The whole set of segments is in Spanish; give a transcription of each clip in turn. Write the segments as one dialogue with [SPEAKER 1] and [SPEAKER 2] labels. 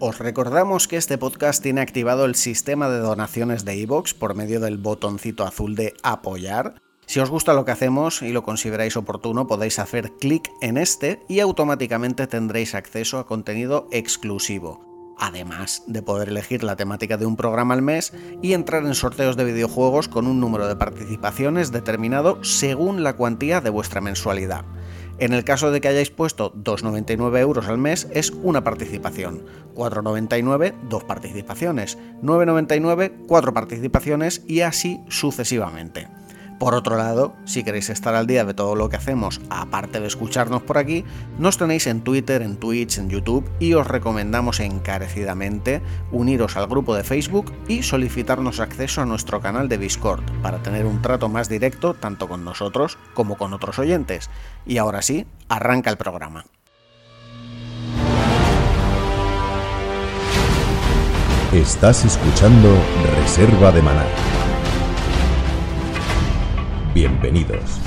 [SPEAKER 1] Os recordamos que este podcast tiene activado el sistema de donaciones de iVoox por medio del botoncito azul de apoyar. Si os gusta lo que hacemos y lo consideráis oportuno, podéis hacer clic en este y automáticamente tendréis acceso a contenido exclusivo además de poder elegir la temática de un programa al mes y entrar en sorteos de videojuegos con un número de participaciones determinado según la cuantía de vuestra mensualidad. En el caso de que hayáis puesto 2,99 euros al mes es una participación, 4,99 dos participaciones, 9,99 cuatro participaciones y así sucesivamente. Por otro lado, si queréis estar al día de todo lo que hacemos, aparte de escucharnos por aquí, nos tenéis en Twitter, en Twitch, en YouTube y os recomendamos encarecidamente uniros al grupo de Facebook y solicitarnos acceso a nuestro canal de Discord para tener un trato más directo tanto con nosotros como con otros oyentes. Y ahora sí, arranca el programa.
[SPEAKER 2] Estás escuchando Reserva de Maná Bienvenidos.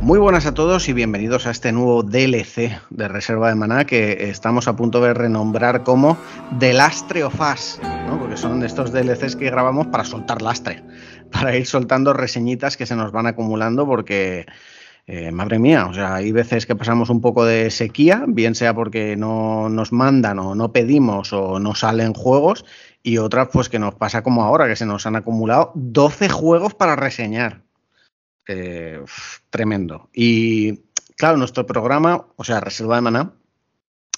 [SPEAKER 1] Muy buenas a todos y bienvenidos a este nuevo DLC de Reserva de Maná que estamos a punto de renombrar como The Lastre of Us, porque son estos DLCs que grabamos para soltar lastre, para ir soltando reseñitas que se nos van acumulando porque... Eh, madre mía, o sea, hay veces que pasamos un poco de sequía, bien sea porque no nos mandan o no pedimos o no salen juegos, y otras pues que nos pasa como ahora, que se nos han acumulado 12 juegos para reseñar. Eh, tremendo. Y claro, nuestro programa, o sea, Reserva de Maná,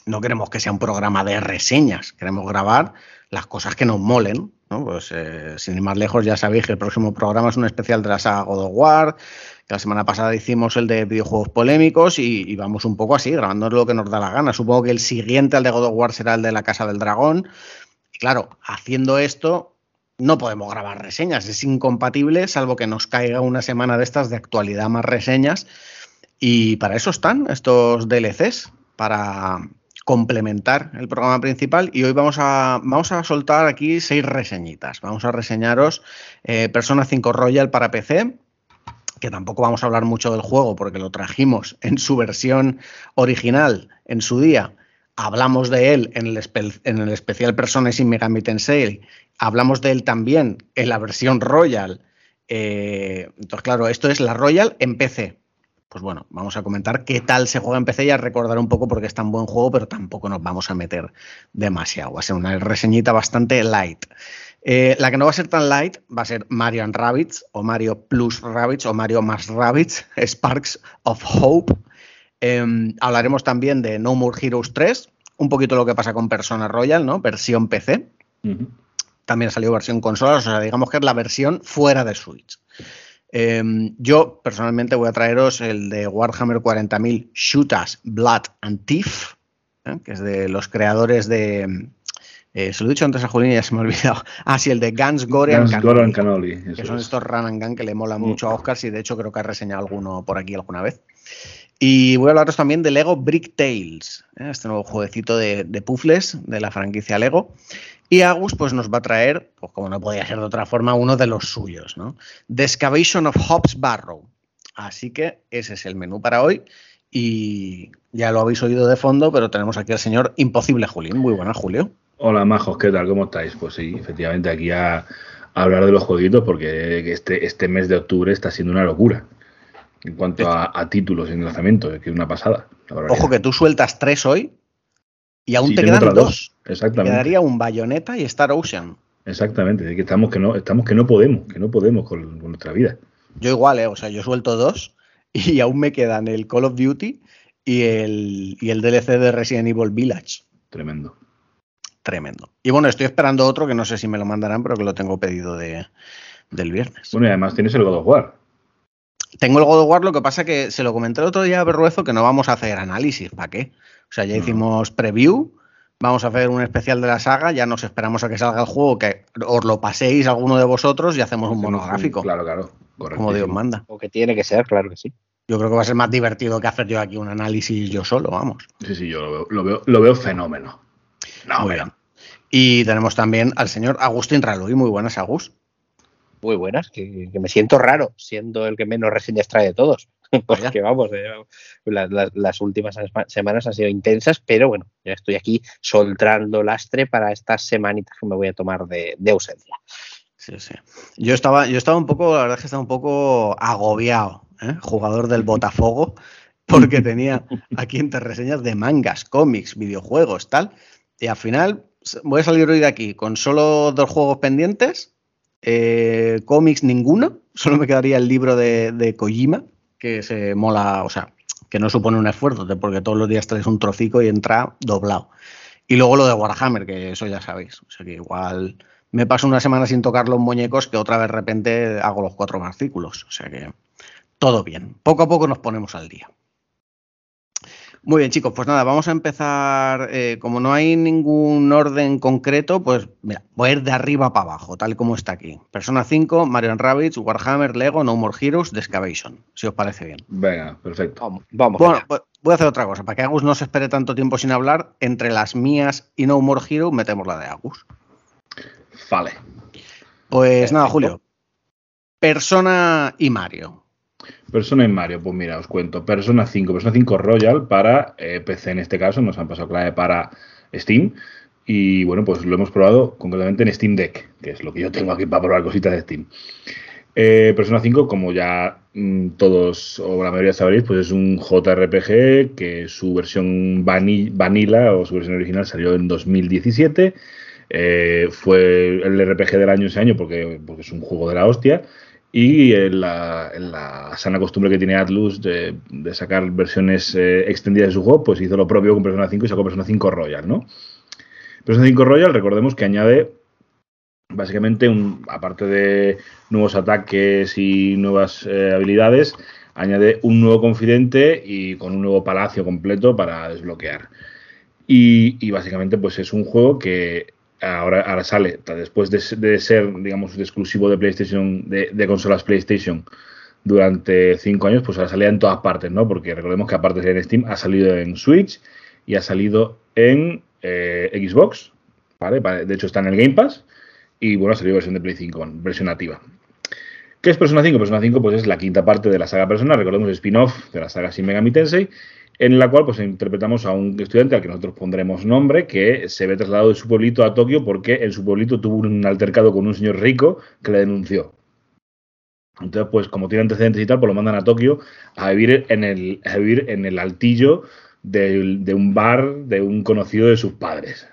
[SPEAKER 1] no queremos que sea un programa de reseñas, queremos grabar las cosas que nos molen. ¿no? Pues eh, sin ir más lejos, ya sabéis que el próximo programa es un especial de la saga God of War. Que la semana pasada hicimos el de videojuegos polémicos y, y, vamos un poco así, grabando lo que nos da la gana. Supongo que el siguiente al de God of War será el de la Casa del Dragón. Claro, haciendo esto no podemos grabar reseñas, es incompatible, salvo que nos caiga una semana de estas de actualidad más reseñas. Y para eso están estos DLCs, para complementar el programa principal. Y hoy vamos a, vamos a soltar aquí seis reseñitas. Vamos a reseñaros eh, Persona 5 Royal para PC, que tampoco vamos a hablar mucho del juego porque lo trajimos en su versión original en su día hablamos de él en el, especial Persona sin Megami Tensei, hablamos de él también en la versión Royal. Eh, entonces, claro, esto es la Royal en PC. Pues bueno, vamos a comentar qué tal se juega en PC y a recordar un poco porque es tan buen juego, pero tampoco nos vamos a meter demasiado. Va a ser una reseñita bastante light. Eh, la que no va a ser tan light va a ser Mario and Rabbits o Mario Plus Rabbits o Mario más Rabbits, Sparks of Hope. Em, hablaremos también de No More Heroes 3, un poquito lo que pasa con Persona Royal, ¿no? Versión PC. También salió versión consola, o sea, digamos que es la versión fuera de Switch. Em, yo personalmente voy a traeros el de Warhammer 40.000 Shooters, Blood and Thief, ¿eh? que es de los creadores de. Eh, se lo he dicho antes a Julín y ya se me ha olvidado. Ah, sí, el de Guns, Gore and Canoli. que son estos run and gun que le molan mucho a Oscar y de hecho creo que ha reseñado alguno por aquí alguna vez. Y voy a hablaros también de Lego Brick Tales, ¿eh? este nuevo jueguecito de, de de la franquicia Lego. Y Agus pues, nos va a traer, pues como no podía ser de otra forma, uno de los suyos, ¿no? The Excavation of Hobbs Barrow. Así que ese es el menú para hoy. Y ya lo habéis oído de fondo, pero tenemos aquí al señor Imposible Julín. Muy buenas, Julio.
[SPEAKER 3] Hola, majos, ¿qué tal? ¿Cómo estáis? Pues sí, efectivamente aquí a, hablar de los jueguitos porque este, este mes de octubre está siendo una locura en cuanto a, títulos en lanzamiento, que es una pasada.
[SPEAKER 1] Ojo que tú sueltas tres hoy y aún te quedan dos.
[SPEAKER 3] Exactamente.
[SPEAKER 1] Quedaría un Bayonetta y Star Ocean.
[SPEAKER 3] Exactamente, que estamos que no, estamos que no podemos, que no podemos con, nuestra vida.
[SPEAKER 1] Yo igual, ¿eh? o sea, yo suelto dos y aún me quedan el Call of Duty y el, y el DLC de Resident Evil Village.
[SPEAKER 3] Tremendo.
[SPEAKER 1] Tremendo. Y bueno, estoy esperando otro que no sé si me lo mandarán, pero que lo tengo pedido de, del viernes.
[SPEAKER 3] Bueno, y además tienes el God of War.
[SPEAKER 1] Tengo el God of War, lo que pasa que se lo comenté el otro día a Berruezo que no vamos a hacer análisis, ¿para qué? O sea, ya hicimos preview, vamos a hacer un especial de la saga, ya nos esperamos a que salga el juego, que os lo paséis alguno de vosotros y hacemos un monográfico.
[SPEAKER 3] Claro, claro.
[SPEAKER 1] Como Dios manda.
[SPEAKER 4] O que tiene que ser, claro que sí.
[SPEAKER 1] Yo creo que va a ser más divertido que hacer yo aquí un análisis yo solo, vamos.
[SPEAKER 3] Sí, sí, yo lo veo, lo veo, fenómeno.
[SPEAKER 1] No, muy bien. Y tenemos también al señor Agustín Raluy. Muy buenas, Agus
[SPEAKER 4] muy buenas, que, me siento raro, siendo el que menos reseñas trae de todos. Porque vamos, eh, las últimas semanas han sido intensas, pero bueno, ya estoy aquí soltando lastre para estas semanitas que me voy a tomar de, ausencia.
[SPEAKER 1] Sí, sí. Yo estaba, yo estaba un poco, la verdad es que estaba un poco agobiado, ¿eh? jugador del Botafogo, porque tenía aquí entre reseñas de mangas, cómics, videojuegos, tal. Y al final voy a salir hoy de aquí con solo dos juegos pendientes, eh, cómics ninguno, solo me quedaría el libro de, de Kojima, que se mola, o sea, que no supone un esfuerzo, porque todos los días traes un trocico y entra doblado. Y luego lo de Warhammer, que eso ya sabéis. O sea que igual me paso una semana sin tocar los muñecos que otra vez de repente hago los cuatro artículos. O sea que todo bien. Poco a poco nos ponemos al día. Muy bien, chicos, pues nada, vamos a empezar. Eh, como no hay ningún orden concreto, pues mira, voy a ir de arriba para abajo, tal como está aquí. Persona 5, Mario Rabbids, Warhammer, Lego, No More Heroes, The Excavation, si os parece bien.
[SPEAKER 3] Venga, perfecto.
[SPEAKER 4] Vamos, vamos
[SPEAKER 1] bueno, pues voy a hacer otra cosa. Para que Agus no se espere tanto tiempo sin hablar, entre las mías y No More Heroes metemos la de Agus.
[SPEAKER 3] Vale.
[SPEAKER 1] Pues nada, Julio. Persona y Mario.
[SPEAKER 3] Persona en Mario, pues mira, os cuento. Persona 5, Persona 5 Royal para eh, PC en este caso, nos han pasado clave para Steam. Y bueno, pues lo hemos probado concretamente en Steam Deck, que es lo que yo tengo aquí para probar cositas de Steam. Eh, Persona 5, como ya mm, todos o la mayoría sabréis, pues es un JRPG que su versión vanilla o su versión original salió en 2017. Eh, fue el RPG del año ese año porque, porque es un juego de la hostia. Y en la, sana costumbre que tiene Atlus de, sacar versiones eh, extendidas de su juego, pues hizo lo propio con Persona 5 y sacó Persona 5 Royal, ¿no? Persona 5 Royal, recordemos que añade básicamente, un, aparte de nuevos ataques y nuevas eh, habilidades, añade un nuevo confidente y con un nuevo palacio completo para desbloquear. Y, y básicamente, pues es un juego que ahora, ahora sale, después de, ser, digamos, exclusivo de PlayStation, de, consolas PlayStation durante cinco años, pues ahora salía en todas partes, ¿no? Porque recordemos que aparte de en Steam, ha salido en Switch y ha salido en eh, Xbox, ¿vale? De hecho está en el Game Pass y bueno, ha salido versión de Play 5, versión nativa. ¿Qué es Persona 5? Persona 5 pues es la quinta parte de la saga Persona, recordemos el spin-off de la saga Shin Megami Tensei en la cual pues interpretamos a un estudiante al que nosotros pondremos nombre, que se ve trasladado de su pueblito a Tokio porque en su pueblito tuvo un altercado con un señor rico que le denunció. Entonces, pues como tiene antecedentes y tal, pues lo mandan a Tokio a vivir en el, a vivir en el altillo de, un bar de un conocido de sus padres.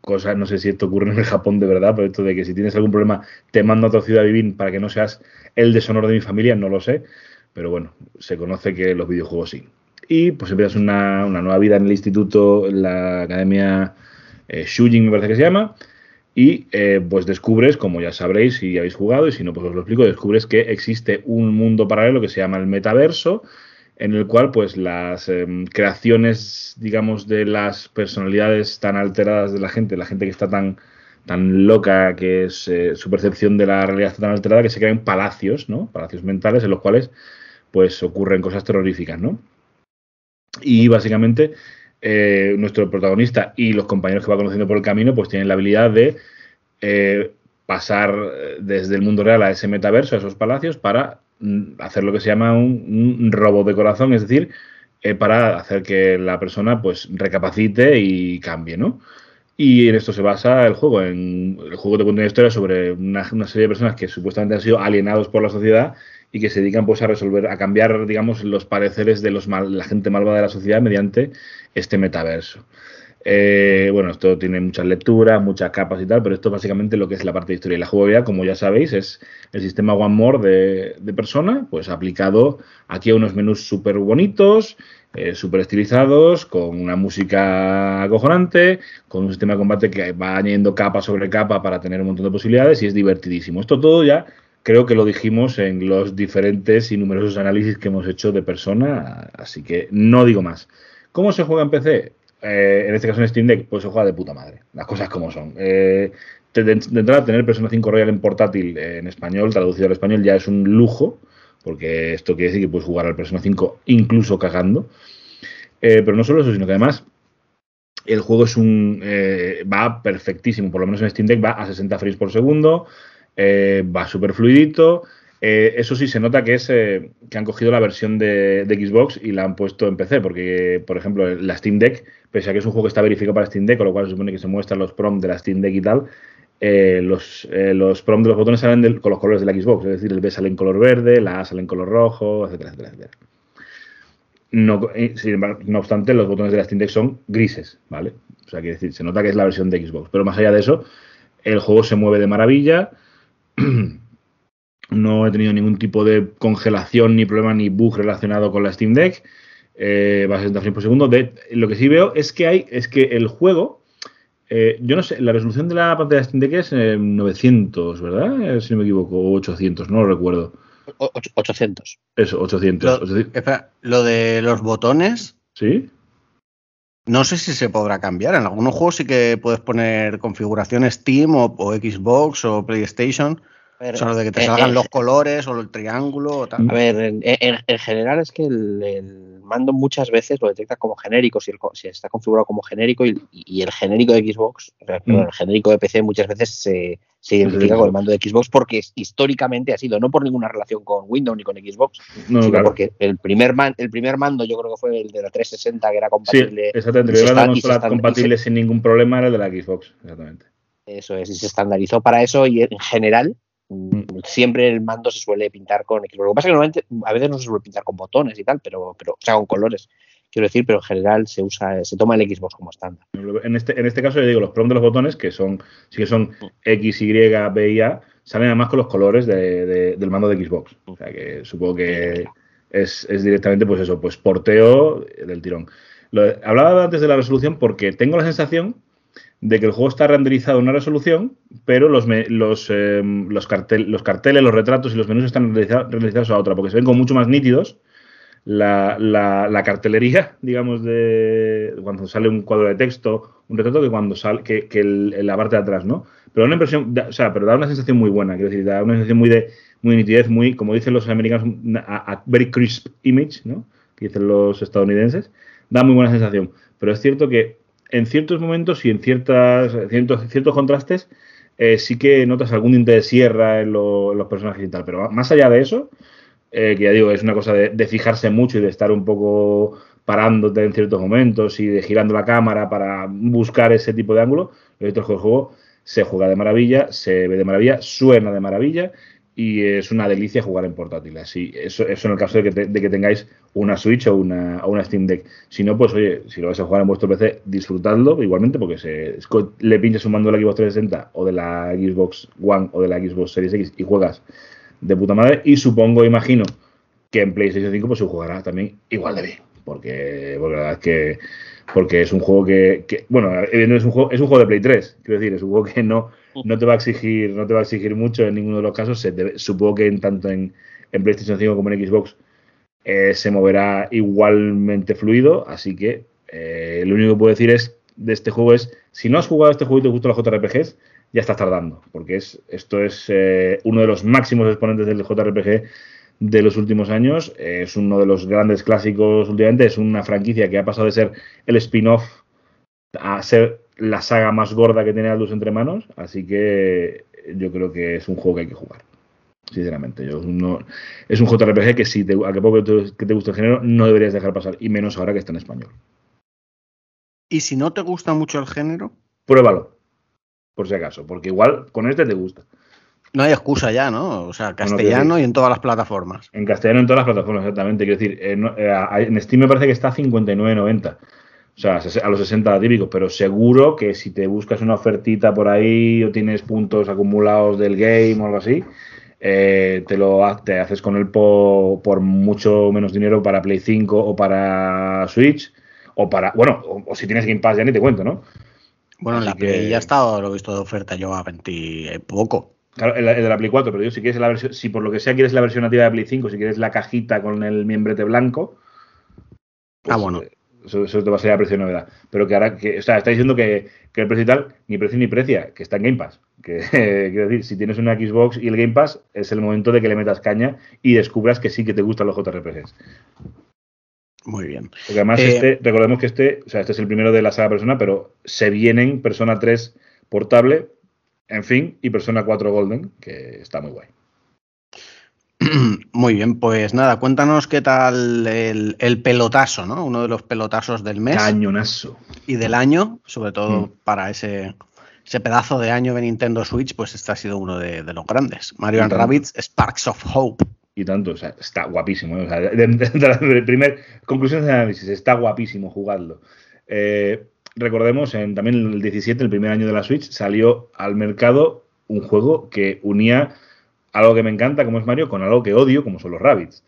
[SPEAKER 3] Cosa, no sé si esto ocurre en el Japón de verdad, pero esto de que si tienes algún problema te mando a otra ciudad a vivir para que no seas el deshonor de mi familia, no lo sé. Pero bueno, se conoce que los videojuegos sí y pues empiezas una, nueva vida en el instituto, en la academia eh, Shujin me parece que se llama, y eh, pues descubres, como ya sabréis si habéis jugado, y si no pues os lo explico, descubres que existe un mundo paralelo que se llama el metaverso, en el cual pues las em, creaciones, digamos, de las personalidades tan alteradas de la gente, la gente que está tan tan loca que es eh, su percepción de la realidad tan alterada que se crean palacios, ¿no? Palacios mentales en los cuales pues ocurren cosas terroríficas, ¿no? Y básicamente eh, nuestro protagonista y los compañeros que va conociendo por el camino, pues tienen la habilidad de eh, pasar eh, desde el mundo real a ese metaverso, a esos palacios, para mm, hacer lo que se llama un, robo de corazón, es decir, para hacer que la persona pues recapacite y cambie, ¿no? Y en esto se basa el juego. En, el juego te cuenta una historia sobre una, una serie de personas que supuestamente han sido alienados por la sociedad y que se dedican pues a resolver, a cambiar, digamos, los pareceres de los la gente malvada de la sociedad mediante este metaverso. Eh, bueno, esto tiene muchas lecturas, muchas capas y tal, pero esto es básicamente lo que es la parte de historia. Y la jugabilidad, como ya sabéis, es el sistema One More de, de persona, pues aplicado aquí a unos menús súper bonitos, eh, súper estilizados, con una música acojonante, con un sistema de combate que va añadiendo capa sobre capa para tener un montón de posibilidades y es divertidísimo. Esto todo ya creo que lo dijimos en los diferentes y numerosos análisis que hemos hecho de persona, así que no digo más. ¿Cómo se juega en PC? Eh, en este caso en Steam Deck, pues se juega de puta madre, las cosas como son. Eh, de, entrada, tener Persona 5 Royal en portátil en español, traducido al español, ya es un lujo, porque esto quiere decir que puedes jugar al Persona 5 incluso cagando. Eh, pero no solo eso, sino que además el juego es un va perfectísimo, por lo menos en Steam Deck va a 60 frames por segundo, eh, va súper fluidito. Eh, eso sí, se nota que es eh, que han cogido la versión de, Xbox y la han puesto en PC, porque, por ejemplo, la Steam Deck, pese a que es un juego que está verificado para Steam Deck, con lo cual se supone que se muestran los prom de la Steam Deck y tal, los, los prom de los botones salen con los colores de la Xbox, es decir, el B sale en color verde, la A sale en color rojo, etcétera, etcétera, etcétera. No, no obstante, los botones de la Steam Deck son grises, ¿vale? O sea, quiere decir, se nota que es la versión de Xbox. Pero más allá de eso, el juego se mueve de maravilla. no he tenido ningún tipo de congelación, ni problema, ni bug relacionado con la Steam Deck. Eh, va a 60 frames por segundo. De, lo que sí veo es que hay, es que el juego, eh, yo no sé, la resolución de la pantalla de Steam Deck es eh, 900, ¿verdad? Eh, si no me equivoco, o 800, no lo recuerdo.
[SPEAKER 4] 800.
[SPEAKER 3] Eso, 800.
[SPEAKER 1] Lo,
[SPEAKER 3] 800.
[SPEAKER 1] espera, lo de los botones,
[SPEAKER 3] ¿Sí?
[SPEAKER 1] No sé si se podrá cambiar. En algunos juegos sí que puedes poner configuración Steam o, o Xbox o PlayStation.
[SPEAKER 4] Ver,
[SPEAKER 1] O sea, lo de que te
[SPEAKER 4] eh,
[SPEAKER 1] salgan
[SPEAKER 4] eh,
[SPEAKER 1] los colores o el triángulo o tal.
[SPEAKER 4] A ver, en, en- en general es que el, el mando muchas veces lo detecta como genérico, si, el si está configurado como genérico y, y el genérico de Xbox, perdón,
[SPEAKER 3] Mm.
[SPEAKER 4] el genérico de PC muchas veces se, se identifica con el
[SPEAKER 3] Xbox.
[SPEAKER 4] mando de Xbox porque es- históricamente ha sido, no por ninguna relación con Windows ni con Xbox,
[SPEAKER 3] No,
[SPEAKER 4] sino
[SPEAKER 3] claro.
[SPEAKER 4] porque el primer, man- el primer mando yo creo que fue el de la 360 que era
[SPEAKER 3] Sí,
[SPEAKER 4] compatible.
[SPEAKER 3] exactamente.
[SPEAKER 4] y se
[SPEAKER 3] Yo era consola compatible
[SPEAKER 4] se-
[SPEAKER 3] sin ningún problema era el de la Xbox, exactamente.
[SPEAKER 4] Eso es, y se estandarizó para eso y en general siempre el mando se suele pintar con Xbox. Lo que pasa es que normalmente a veces no se suele pintar con botones y tal, pero, pero o sea, con colores, quiero decir, pero en general se usa, se toma el Xbox como estándar.
[SPEAKER 3] En este, en este caso, yo digo, los prom de los botones, que son, sí que son X, Y, B y A, salen además con los colores de- de- del mando de Xbox. O sea que supongo que es, es directamente, pues eso, pues porteo del tirón. Lo- hablaba antes de la resolución porque tengo la sensación de que el juego está renderizado en una resolución, pero los, los, eh, los, cartel- los carteles, los retratos y los menús están renderiza- renderizados a otra, porque se ven como mucho más nítidos la, la- cartelería, digamos, de cuando sale un cuadro de texto, un retrato, que cuando sale, que, que la parte de atrás, ¿no? Pero una impresión, da- o sea, pero da una sensación muy buena, quiero decir, da una sensación muy de, muy de nitidez, muy, como dicen los americanos, a, a very crisp image, ¿no? Que dicen los estadounidenses, da muy buena sensación. Pero es cierto que en ciertos momentos y en ciertas, ciertos, ciertos contrastes, eh, sí que notas algún de sierra en, lo- en los personajes y tal. Pero más allá de eso, eh, que ya digo, es una cosa de, fijarse mucho y de estar un poco parándote en ciertos momentos y de girando la cámara para buscar ese tipo de ángulo. Lo cierto es que el juego se juega de maravilla, se ve de maravilla, suena de maravilla y es una delicia jugar en portátil. Así, eso, eso en el caso de que, te- de que tengáis una Switch o una, o una Steam Deck. Si no, pues oye, si lo vais a jugar en vuestro PC, disfrutadlo igualmente, porque se, le pinches un mando de la Xbox 360 o de la Xbox One o de la Xbox Series X y juegas de puta madre. Y supongo, imagino, que en PlayStation 5 pues se jugará también igual de bien. Porque, porque es que porque es un juego que, que- bueno, es un juego, es un juego de Play 3, quiero decir, es un juego que no, no te va a exigir, no te va a exigir mucho en ninguno de los casos. Se supongo que tanto en, en PlayStation 5 como en Xbox eh, se moverá igualmente fluido, así que eh, lo único que puedo decir es de este juego es, si no has jugado este juego y te gustan los JRPGs, ya estás tardando, porque es, esto es eh, uno de los máximos exponentes del JRPG de los últimos años, es uno de los grandes clásicos últimamente, es una franquicia que ha pasado de ser el spin-off a ser la saga más gorda que tiene Aldous entre manos, así que yo creo que es un juego que hay que jugar. Sinceramente, yo no, es un JRPG que si te, a que poco te, que te gusta el género no deberías dejar pasar, y menos ahora que está en español.
[SPEAKER 1] Y si no te gusta mucho el género,
[SPEAKER 3] Pruébalo, por si acaso, porque igual con este te gusta.
[SPEAKER 1] no hay excusa ya, ¿no? O sea,
[SPEAKER 3] no,
[SPEAKER 1] castellano y en todas las plataformas.
[SPEAKER 3] En castellano en todas las plataformas, exactamente. Quiero decir, eh, no- eh, a- en Steam me parece que está a 59.90. O sea, a los 60 típicos, pero seguro que si te buscas una ofertita por ahí o tienes puntos acumulados del game o algo así, eh, te lo te haces con él por, por mucho menos dinero para Play 5 o para Switch o para, bueno, o, o si tienes Game Pass ya ni te cuento, ¿no?
[SPEAKER 1] Bueno, en la Play
[SPEAKER 3] que-
[SPEAKER 1] ya ha estado, lo he visto de oferta yo a 20 poco.
[SPEAKER 3] Claro, el, el de la Play 4, pero yo si quieres la versión, si por lo que sea quieres la versión nativa de Play 5, si quieres la cajita con el miembrete blanco,
[SPEAKER 1] Ah, bueno.
[SPEAKER 3] eh, Eso, eso te va a salir a precio de novedad. Pero que ahora, que, o sea, está diciendo que, que el precio y tal, ni precio ni precia, que está en Game Pass. Que, quiero decir, si tienes una Xbox y el Game Pass, es el momento de que le metas caña y descubras que sí que te gustan los JRPGs.
[SPEAKER 1] Muy bien.
[SPEAKER 3] Porque además,
[SPEAKER 1] Eh,
[SPEAKER 3] este, recordemos que este, o sea, este es el primero de la saga Persona, pero se vienen Persona 3 portable, en fin, y Persona 4 Golden, que está muy guay.
[SPEAKER 1] Muy bien, pues nada, cuéntanos qué tal el, el, pelotazo, ¿no? Uno de los pelotazos del mes.
[SPEAKER 3] Cañonazo.
[SPEAKER 1] Y del año, sobre todo mm. para ese, ese pedazo de año de Nintendo Switch, pues este ha sido uno de, de los grandes. Mario and Rabbids Sparks of Hope.
[SPEAKER 3] Y tanto, o sea, está guapísimo. ¿eh? O sea, de, de, primer conclusión de análisis, está guapísimo jugarlo. Eh, recordemos, en, también en el 17, el primer año de la Switch, salió al mercado un juego que unía algo que me encanta, como es Mario, con algo que odio, como son los Rabbits.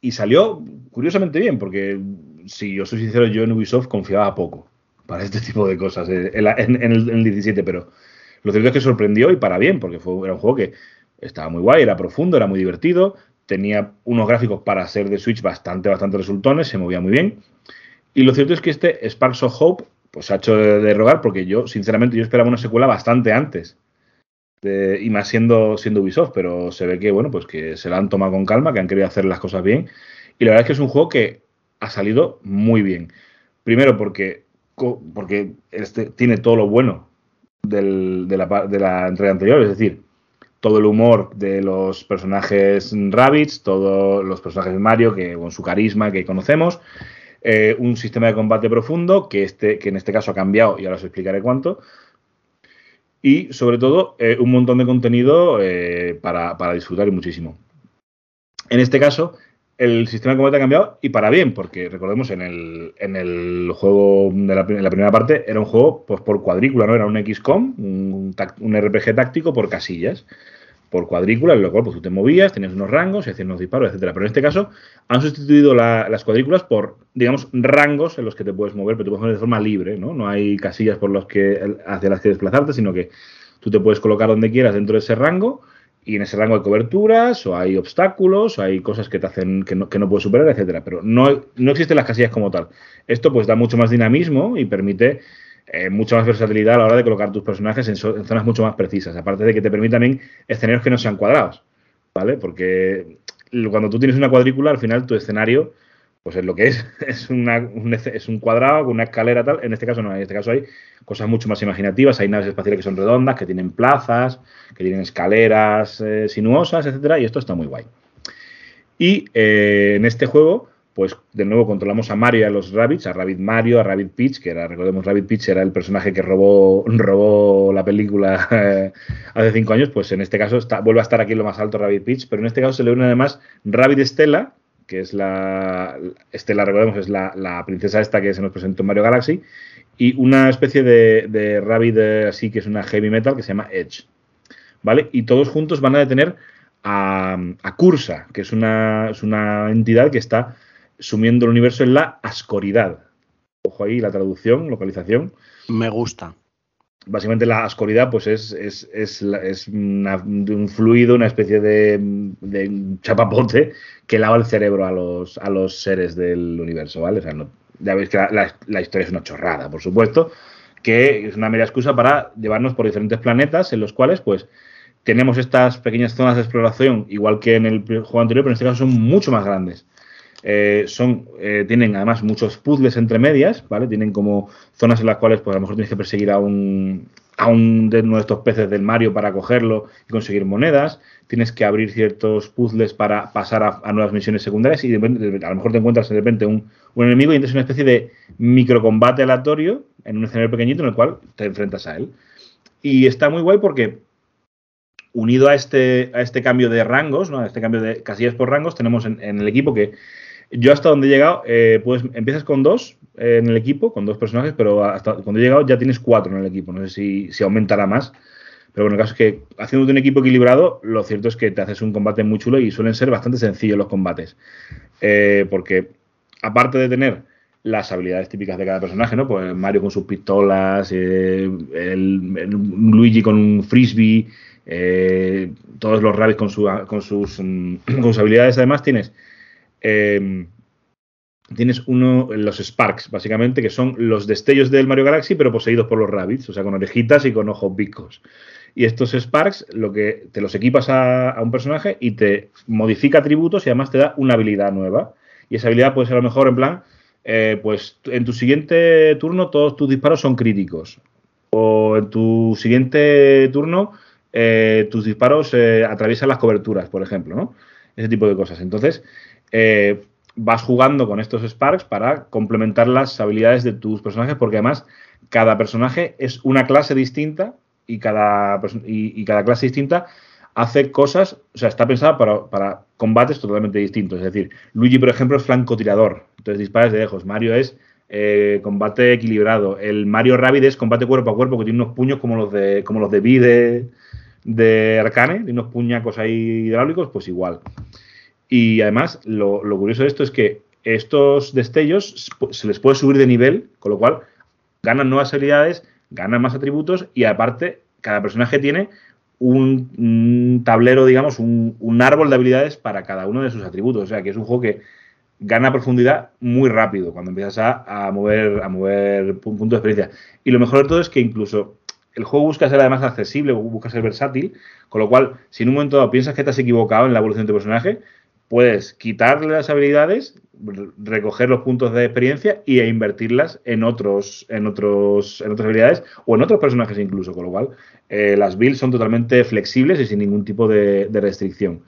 [SPEAKER 3] Y salió curiosamente bien, porque si yo soy sincero, yo en Ubisoft confiaba poco para este tipo de cosas en, en, el, en, el, 17, pero lo cierto es que sorprendió y para bien, porque fue, era un juego que estaba muy guay, era profundo, era muy divertido, tenía unos gráficos para ser de Switch bastante, bastante resultones, se movía muy bien. Y lo cierto es que este Sparks of Hope pues ha hecho de rogar porque yo, sinceramente, yo esperaba una secuela bastante antes. Y más siendo, siendo Ubisoft, pero se ve que, bueno, pues que se la han tomado con calma, que han querido hacer las cosas bien. Y la verdad es que es un juego que ha salido muy bien. Primero porque, porque este tiene todo lo bueno del, de, la, de la entrega anterior, es decir, todo el humor de los personajes Rabbits, todos los personajes de Mario, que con su carisma que conocemos, eh, un sistema de combate profundo, que, este, que en este caso ha cambiado y ahora os explicaré cuánto, y sobre todo eh, un montón de contenido eh, para, para, disfrutar y muchísimo. En este caso, el sistema de combate ha cambiado y para bien, porque recordemos en el, en el juego de la, en la primera parte era un juego pues, por cuadrícula, ¿no? Era un XCOM, un, un RPG táctico por casillas por cuadrícula, en lo cual pues, tú te movías, tenías unos rangos, y hacías unos disparos, etcétera. Pero en este caso han sustituido la, las cuadrículas por, digamos, rangos en los que te puedes mover, pero te puedes mover de forma libre, ¿no? No hay casillas por los que, hacia las que desplazarte, sino que tú te puedes colocar donde quieras dentro de ese rango y en ese rango hay coberturas, o hay obstáculos, o hay cosas que te hacen que no, que no puedes superar, etcétera. Pero no, no existen las casillas como tal. Esto pues da mucho más dinamismo y permite eh, mucha más versatilidad a la hora de colocar tus personajes en, zonas mucho más precisas. Aparte de que te permitan también escenarios que no sean cuadrados, ¿vale? Porque cuando tú tienes una cuadrícula, al final tu escenario, pues es lo que es, es, una, un, es un cuadrado con una escalera tal. En este caso no, en este caso hay cosas mucho más imaginativas, hay naves espaciales que son redondas, que tienen plazas, que tienen escaleras eh, sinuosas, etcétera, y esto está muy guay. Y eh, en este juego pues de nuevo controlamos a Mario y a los Rabbits, a Rabbit Mario, a Rabbit Peach, que era, recordemos, Rabbit Peach era el personaje que robó, robó la película eh, hace cinco años, pues en este caso está, vuelve a estar aquí en lo más alto Rabbit Peach, pero en este caso se le une además Rabbit Estela, que es la, Estela, recordemos, es la, princesa esta que se nos presentó en Mario Galaxy, y una especie de, de Rabbit así que es una heavy metal que se llama Edge, ¿vale? Y todos juntos van a detener a, a Cursa, que es una, es una entidad que está sumiendo el universo en la ascoridad. Ojo ahí la traducción, localización.
[SPEAKER 1] Me gusta.
[SPEAKER 3] Básicamente la ascoridad pues es, es, es, es una, un fluido, una especie de, de, chapapote que lava el cerebro a los, a los seres del universo, ¿vale? O sea, no, ya veis que la, la, la, historia es una chorrada, por supuesto, que es una mera excusa para llevarnos por diferentes planetas en los cuales, pues, tenemos estas pequeñas zonas de exploración, igual que en el juego anterior, pero en este caso son mucho más grandes. Eh, son, eh, tienen además muchos puzzles entre medias, ¿vale? Tienen como zonas en las cuales pues, a lo mejor tienes que perseguir a un, a un de estos peces del Mario para cogerlo y conseguir monedas. Tienes que abrir ciertos puzzles para pasar a, nuevas misiones secundarias y de a lo mejor te encuentras de repente un, un enemigo y entonces una especie de microcombate aleatorio en un escenario pequeñito en el cual te enfrentas a él. Y está muy guay porque unido a este, a este cambio de rangos, ¿no? a este cambio de casillas por rangos, tenemos en, en el equipo que yo hasta donde he llegado, pues empiezas con dos eh, en el equipo, con dos personajes, pero hasta cuando he llegado ya tienes cuatro en el equipo. No sé si, si aumentará más. Pero bueno, el caso es que haciendo un equipo equilibrado, lo cierto es que te haces un combate muy chulo y suelen ser bastante sencillos los combates. Eh, porque aparte de tener las habilidades típicas de cada personaje, ¿no? Pues Mario con sus pistolas, Luigi con un frisbee, todos los Rabbits con, con, sus, mm, con sus habilidades. Además, tienes eh, tienes uno, los Sparks, básicamente, que son los destellos del Mario Galaxy, pero poseídos por los Rabbits, o sea, con orejitas y con ojos bicos. Y estos Sparks, lo que te los equipas a, a, un personaje y te modifica atributos y además te da una habilidad nueva. Y esa habilidad puede ser a lo mejor en plan, eh, pues en tu siguiente turno todos tus disparos son críticos. O en tu siguiente turno eh, tus disparos eh, atraviesan las coberturas, por ejemplo, ¿no? Ese tipo de cosas. Entonces, eh, vas jugando con estos Sparks para complementar las habilidades de tus personajes, porque además cada personaje es una clase distinta y cada, y, cada clase distinta hace cosas, o sea, está pensada para, combates totalmente distintos. Es decir, Luigi, por ejemplo, es francotirador, entonces disparas de lejos. Mario es eh, combate equilibrado. El Mario Rabbit es combate cuerpo a cuerpo, que tiene unos puños como los de como los de B de, de Arcane, de unos puñacos ahí hidráulicos, pues igual. Y además, lo, curioso de esto es que estos destellos se les puede subir de nivel, con lo cual ganan nuevas habilidades, ganan más atributos y aparte, cada personaje tiene un, tablero, digamos, un, árbol de habilidades para cada uno de sus atributos. O sea, que es un juego que gana profundidad muy rápido cuando empiezas a, mover, a mover puntos de experiencia. Y lo mejor de todo es que incluso el juego busca ser además accesible, busca ser versátil, con lo cual, si en un momento dado piensas que te has equivocado en la evolución de tu personaje, puedes quitarle las habilidades, recoger los puntos de experiencia e invertirlas en otros, en otros, en otras habilidades o en otros personajes incluso, con lo cual eh, las builds son totalmente flexibles y sin ningún tipo de, restricción.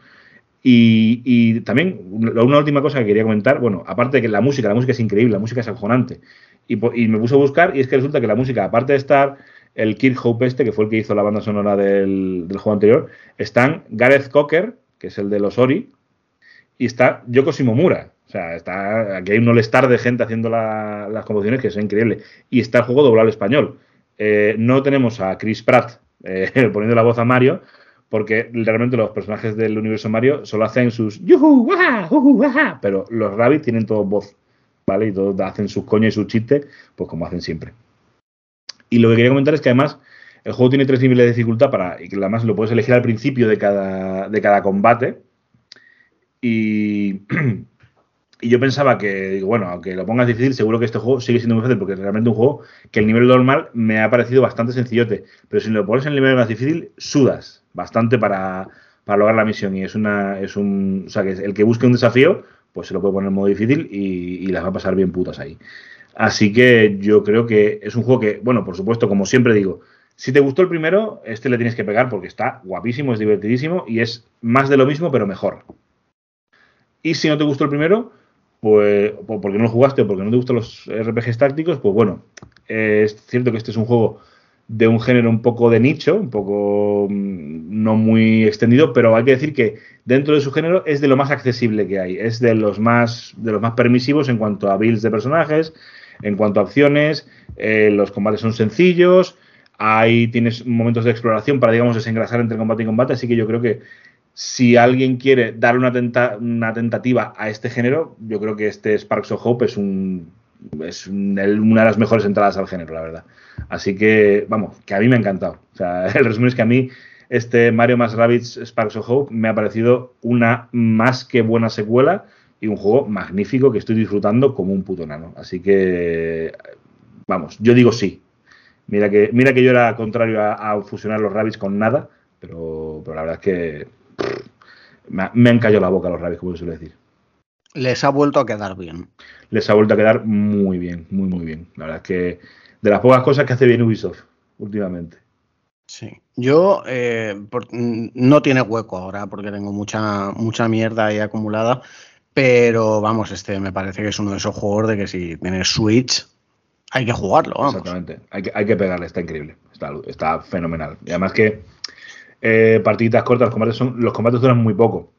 [SPEAKER 3] Y, también una última cosa que quería comentar, bueno, aparte de que la música, la música es increíble, la música es acojonante. Y, me puse a buscar y es que resulta que la música, aparte de estar el Hope este, que fue el que hizo la banda sonora del, del juego anterior, están Gareth Cocker, que es el de los Ori, y está Yoko Shimomura. O sea, está, aquí hay un all de gente haciendo las composiciones que es increíble. Y está el juego doblado al español. Eh, no tenemos a Chris Pratt eh, poniendo la voz a Mario, porque realmente los personajes del universo Mario solo hacen sus yuhu, waha, pero los rabbits tienen todos voz, ¿vale? Y todos hacen sus coños y sus chistes, pues como hacen siempre. Y lo que quería comentar es que además el juego tiene tres niveles de dificultad para, y que además lo puedes elegir al principio de cada, de cada combate, y, y yo pensaba que, bueno, aunque lo pongas difícil, seguro que este juego sigue siendo muy fácil, porque es realmente un juego que el nivel normal me ha parecido bastante sencillote. Pero si lo pones en el nivel más difícil, sudas bastante para, lograr la misión. Y es una, es un. O sea, que el que busque un desafío, pues se lo puede poner en modo difícil y, y las va a pasar bien putas ahí. Así que yo creo que es un juego que, bueno, por supuesto, como siempre digo, si te gustó el primero, este le tienes que pegar porque está guapísimo, es divertidísimo y es más de lo mismo, pero mejor. Y si no te gustó el primero, pues porque no lo jugaste o porque no te gustan los RPGs tácticos, pues bueno, es cierto que este es un juego de un género un poco de nicho, un poco mm, no muy extendido, pero hay que decir que dentro de su género es de lo más accesible que hay, es de los más, de los más permisivos en cuanto a builds de personajes, en cuanto a opciones, eh, los combates son sencillos, ahí tienes momentos de exploración para, digamos, desengrasar entre combate y combate, así que yo creo que si alguien quiere darle una, tentativa a este género, yo creo que este Sparks of Hope es, un, es una de las mejores entradas al género, la verdad. Así que, vamos, que a mí me ha encantado. O sea, el resumen es que a mí este Mario más Rabbids Sparks of Hope me ha parecido una más que buena secuela y un juego magnífico que estoy disfrutando como un puto nano. Así que, vamos, yo digo sí. Mira que, mira que yo era contrario a, fusionar los Rabbids con nada, pero, pero la verdad es que me, han callado la boca los rabies, como se suele decir.
[SPEAKER 1] Les ha vuelto a quedar bien.
[SPEAKER 3] Les ha vuelto a quedar muy bien, muy, muy bien. La verdad es que de las pocas cosas que hace bien Ubisoft últimamente.
[SPEAKER 1] Sí, yo eh, no tiene hueco ahora porque tengo mucha, mucha mierda ahí acumulada, pero vamos, este me parece que es uno de esos juegos de que si tienes Switch hay que jugarlo.
[SPEAKER 3] Exactamente, hay que, hay que pegarle, está increíble, está, está fenomenal. Y además que eh, partiditas cortas, los combates, son, los combates duran muy poco.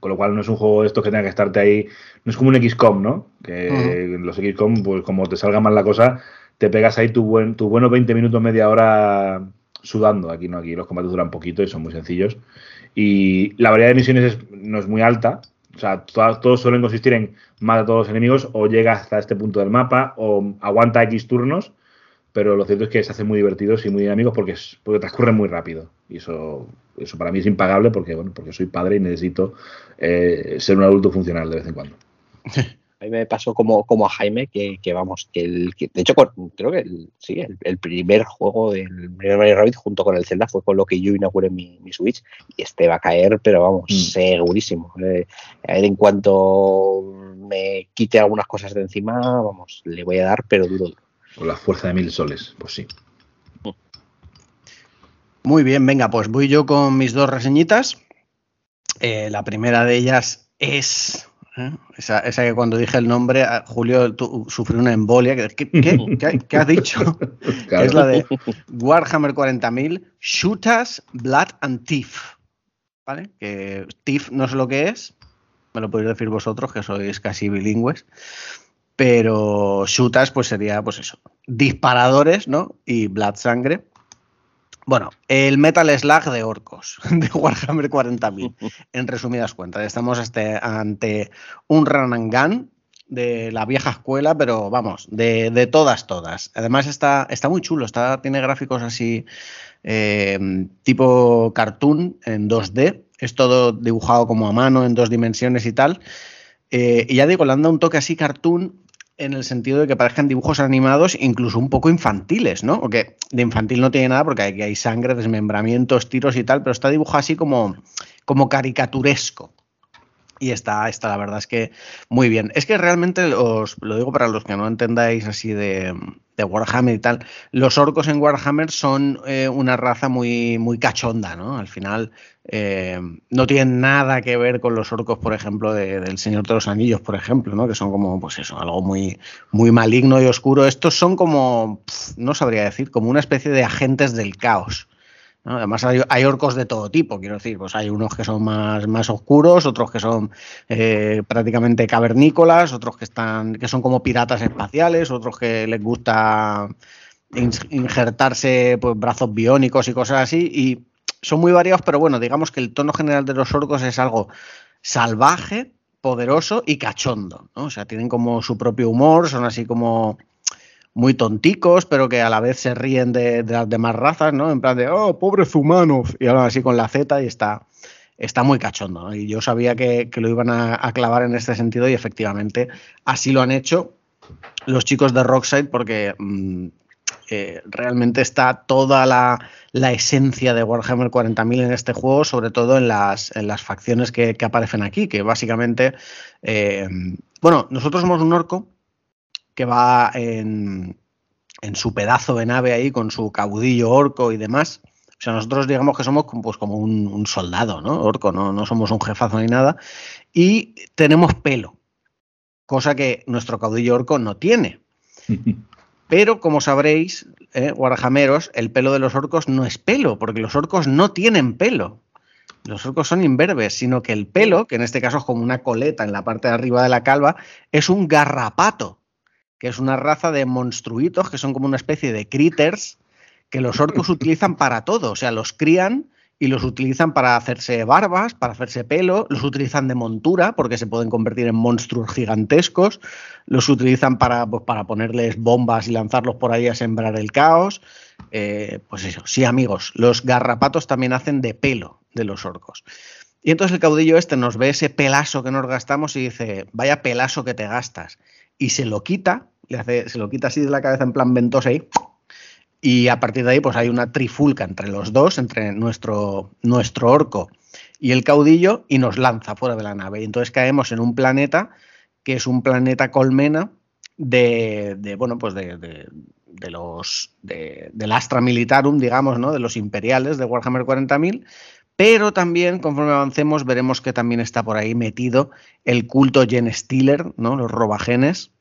[SPEAKER 3] Con lo cual no es un juego de estos que tenga que estarte ahí. No es como un XCOM, ¿no? Que en los XCOM, pues como te salga mal la cosa, te pegas ahí tu, buen, tu buenos 20 minutos, media hora sudando. Aquí no, aquí los combates duran poquito y son muy sencillos. Y la variedad de misiones no es muy alta. O sea, todos suelen consistir en mata a todos los enemigos o llega hasta este punto del mapa o aguanta X turnos pero lo cierto es que se hacen muy divertidos y muy dinámicos porque, porque transcurren muy rápido. Y eso, eso para mí es impagable porque, bueno, porque soy padre y necesito eh, ser un adulto funcional de vez en cuando.
[SPEAKER 4] A mí me pasó como, como a Jaime, que, vamos, que, el, de hecho creo que el, sí, el, primer juego del Mario Rabbit junto con el Zelda fue con lo que yo inauguré mi, mi Switch y este va a caer, pero vamos, mm. segurísimo. Eh, en cuanto me quite algunas cosas de encima, vamos, le voy a dar, pero duro.
[SPEAKER 3] Con la fuerza de mil soles, pues sí.
[SPEAKER 1] Muy bien, venga, pues voy yo con mis dos reseñitas. Eh, la primera de ellas es ¿eh? Esa, esa, que cuando dije el nombre, Julio sufrió una embolia. ¿Qué, qué, qué, qué has dicho? Claro. es la de Warhammer 40.000, Shooters, Blood and Thief. ¿Vale? Que Thief no sé lo que es, me lo podéis decir vosotros, que sois casi bilingües. Pero Shooters, pues sería, pues eso, disparadores, ¿no? Y Blood Sangre. Bueno, el Metal Slug de orcos de Warhammer 40.000, en resumidas cuentas. Estamos este, ante un run and gun de la vieja escuela, pero vamos, de, de todas, todas. Además está, está, muy chulo, está, tiene gráficos así eh, tipo cartoon en 2D. Es todo dibujado como a mano en dos dimensiones y tal. Eh, y ya digo, le han un toque así cartoon en el sentido de que parezcan dibujos animados, incluso un poco infantiles, ¿no? Porque de infantil no tiene nada porque hay, hay sangre, desmembramientos, tiros y tal, pero está dibujado así como, como caricaturesco. Y está, está, la verdad es que muy bien. Es que realmente os lo digo para los que no entendáis así de, de Warhammer y tal, los orcos en Warhammer son eh, una raza muy, muy cachonda, ¿no? Al final eh, no tienen nada que ver con los orcos, por ejemplo, de, del Señor de los Anillos, por ejemplo, ¿no? Que son como, pues eso, algo muy, muy maligno y oscuro. Estos son como, no sabría decir, como una especie de agentes del caos. Además hay, hay, orcos de todo tipo, quiero decir, pues hay unos que son más, más oscuros, otros que son eh, prácticamente cavernícolas, otros que están, que son como piratas espaciales, otros que les gusta injertarse pues, brazos biónicos y cosas así, y son muy variados, pero bueno, digamos que el tono general de los orcos es algo salvaje, poderoso y cachondo, ¿no? O sea, tienen como su propio humor, son así como muy tonticos, pero que a la vez se ríen de, las demás razas, ¿no? En plan de, oh, pobres humanos, y hablan así con la Z y está, está muy cachondo. ¿no? Y yo sabía que, lo iban a, clavar en este sentido y efectivamente así lo han hecho los chicos de Rockside porque mmm, eh, realmente está toda la, esencia de Warhammer 40.000 en este juego, sobre todo en las, facciones que, aparecen aquí, que básicamente, eh, bueno, nosotros somos un orco que va en, en, su pedazo de nave ahí con su caudillo orco y demás. O sea, nosotros digamos que somos pues, como un, un soldado, ¿no? Orco, ¿no? no somos un jefazo ni nada. Y tenemos pelo, cosa que nuestro caudillo orco no tiene. Pero como sabréis, eh, guarajameros, el pelo de los orcos no es pelo, porque los orcos no tienen pelo. Los orcos son imberbes, sino que el pelo, que en este caso es como una coleta en la parte de arriba de la calva, es un garrapato, que es una raza de monstruitos que son como una especie de critters que los orcos utilizan para todo. O sea, los crían y los utilizan para hacerse barbas, para hacerse pelo, los utilizan de montura porque se pueden convertir en monstruos gigantescos, los utilizan para, pues, para ponerles bombas y lanzarlos por ahí a sembrar el caos. Eh, pues eso, sí amigos, los garrapatos también hacen de pelo de los orcos. Y entonces el caudillo este nos ve ese pelazo que nos gastamos y dice, vaya pelazo que te gastas. Y se lo quita, se lo quita así de la cabeza en plan ventosa y y a partir de ahí pues hay una trifulca entre los dos, entre nuestro, nuestro orco y el caudillo, y nos lanza fuera de la nave. Y entonces caemos en un planeta que es un planeta colmena de, de bueno, pues de, de, de los de, del Astra Militarum, digamos, ¿no? De los imperiales de Warhammer 40.000, pero también, conforme avancemos, veremos que también está por ahí metido el culto Gen Stealer, ¿no? Los robagenes,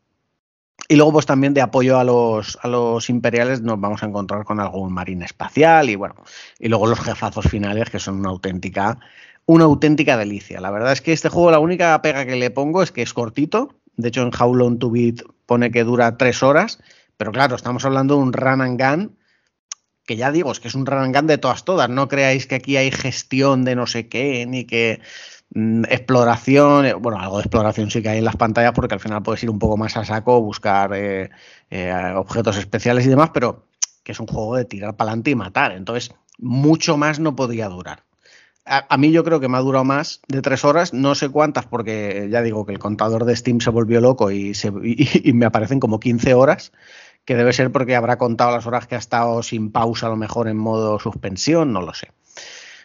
[SPEAKER 1] y luego, pues también de apoyo a los, a los imperiales nos vamos a encontrar con algún marín espacial y bueno, y luego los jefazos finales que son una auténtica, una auténtica delicia. La verdad es que este juego la única pega que le pongo es que es cortito. De hecho, en How Long to Beat pone que dura tres horas, pero claro, estamos hablando de un run and gun que ya digo, es que es un run and gun de todas, todas. No creáis que aquí hay gestión de no sé qué, ni que exploración, eh, bueno, algo de exploración sí que hay en las pantallas porque al final puedes ir un poco más a saco, buscar eh, eh, objetos especiales y demás, pero que es un juego de tirar para adelante y matar. Entonces, mucho más no podía durar. A, mí yo creo que me ha durado más de tres horas, no sé cuántas, porque ya digo que el contador de Steam se volvió loco y, se, y me aparecen como 15 horas, que debe ser porque habrá contado las horas que ha estado sin pausa, a lo mejor en modo suspensión, no lo sé.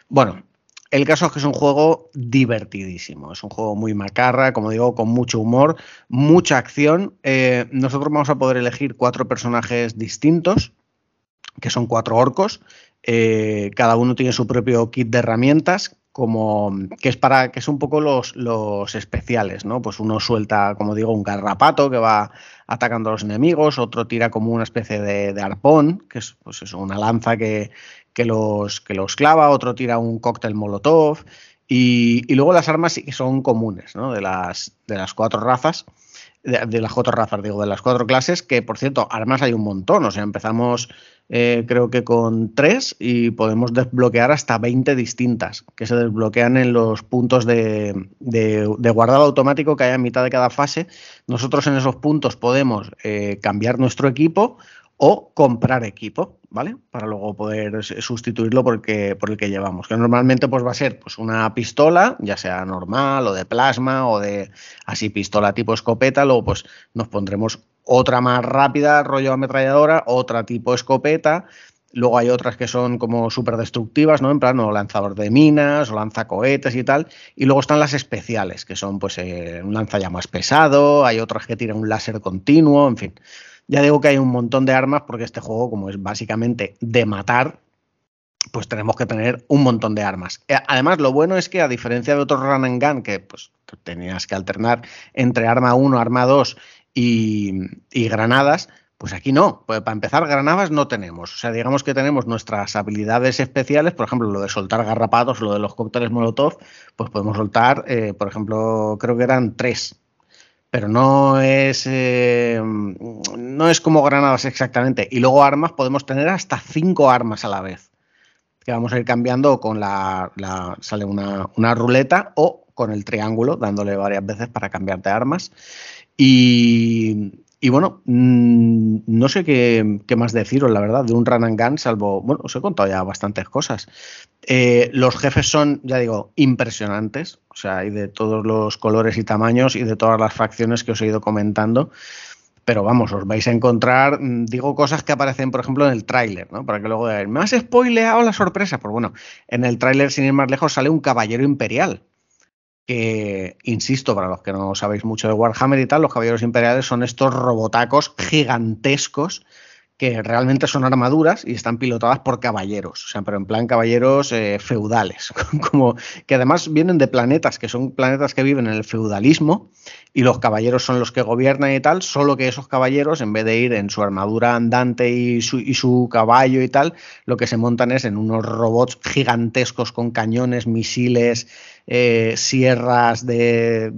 [SPEAKER 1] Bueno, el caso es que es un juego divertidísimo, es un juego muy macarra, como digo, con mucho humor, mucha acción. Eh, nosotros vamos a poder elegir cuatro personajes distintos. que son cuatro orcos. Eh, cada uno tiene su propio kit de herramientas, como que es para que es un poco los, los especiales, ¿no? Pues uno suelta, como digo, un garrapato que va atacando a los enemigos, otro tira como una especie de, arpón, que es, pues es una lanza que, que, los, que los clava, otro tira un cóctel molotov, y, y, luego las armas sí que son comunes, ¿no? De las, de las cuatro razas de, las cuatro razas, digo, de las cuatro clases, que por cierto, armas hay un montón, o sea, empezamos eh, creo que con tres y podemos desbloquear hasta 20 distintas, que se desbloquean en los puntos de, de, guardado automático que hay a mitad de cada fase. Nosotros en esos puntos podemos eh, cambiar nuestro equipo o comprar equipo, ¿vale? Para luego poder sustituirlo por el que, por el que llevamos. Que normalmente pues, va a ser pues, una pistola, ya sea normal o de plasma o de así pistola tipo escopeta. Luego pues, nos pondremos otra más rápida, rollo ametralladora, otra tipo escopeta. Luego hay otras que son como súper destructivas, ¿no? En plan, lanzador de minas, o lanzacohetes y tal. Y luego están las especiales, que son pues eh, un lanzallamas pesado, hay otras que tiran un láser continuo, en fin. Ya digo que hay un montón de armas porque este juego, como es básicamente de matar, pues tenemos que tener un montón de armas. Eh, además, lo bueno es que a diferencia de otros run and gun, que pues tenías que alternar entre arma 1, arma 2 y, granadas, pues aquí no. Pues para empezar, granadas no tenemos. O sea, digamos que tenemos nuestras habilidades especiales, por ejemplo, lo de soltar garrapatos, lo de los cócteles Molotov, pues podemos soltar, eh, por ejemplo, creo que eran tres pero no es, eh, no es como granadas exactamente. Y luego armas, podemos tener hasta cinco armas a la vez, que vamos a ir cambiando con la, sale una, una, ruleta o con el triángulo, dándole varias veces para cambiar de armas. Y, y bueno, mm, no sé qué, más deciros, la verdad, de un run and gun, salvo, bueno, os he contado ya bastantes cosas. Eh, los jefes son, ya digo, impresionantes, o sea, hay de todos los colores y tamaños y de todas las facciones que os he ido comentando. Pero vamos, os vais a encontrar, mm, digo, cosas que aparecen, por ejemplo, en el tráiler, ¿no? Para que luego me has spoileado la sorpresa. Pues bueno, en el tráiler, sin ir más lejos, sale un caballero imperial que, insisto, para los que no sabéis mucho de Warhammer y tal, los caballeros imperiales son estos robotacos gigantescos que realmente son armaduras y están pilotadas por caballeros, o sea, pero en plan caballeros eh, feudales, como que además vienen de planetas, que son planetas que viven en el feudalismo y los caballeros son los que gobiernan y tal, solo que esos caballeros, en vez de ir en su armadura andante y su, y su caballo y tal, lo que se montan es en unos robots gigantescos con cañones, misiles, eh, sierras de,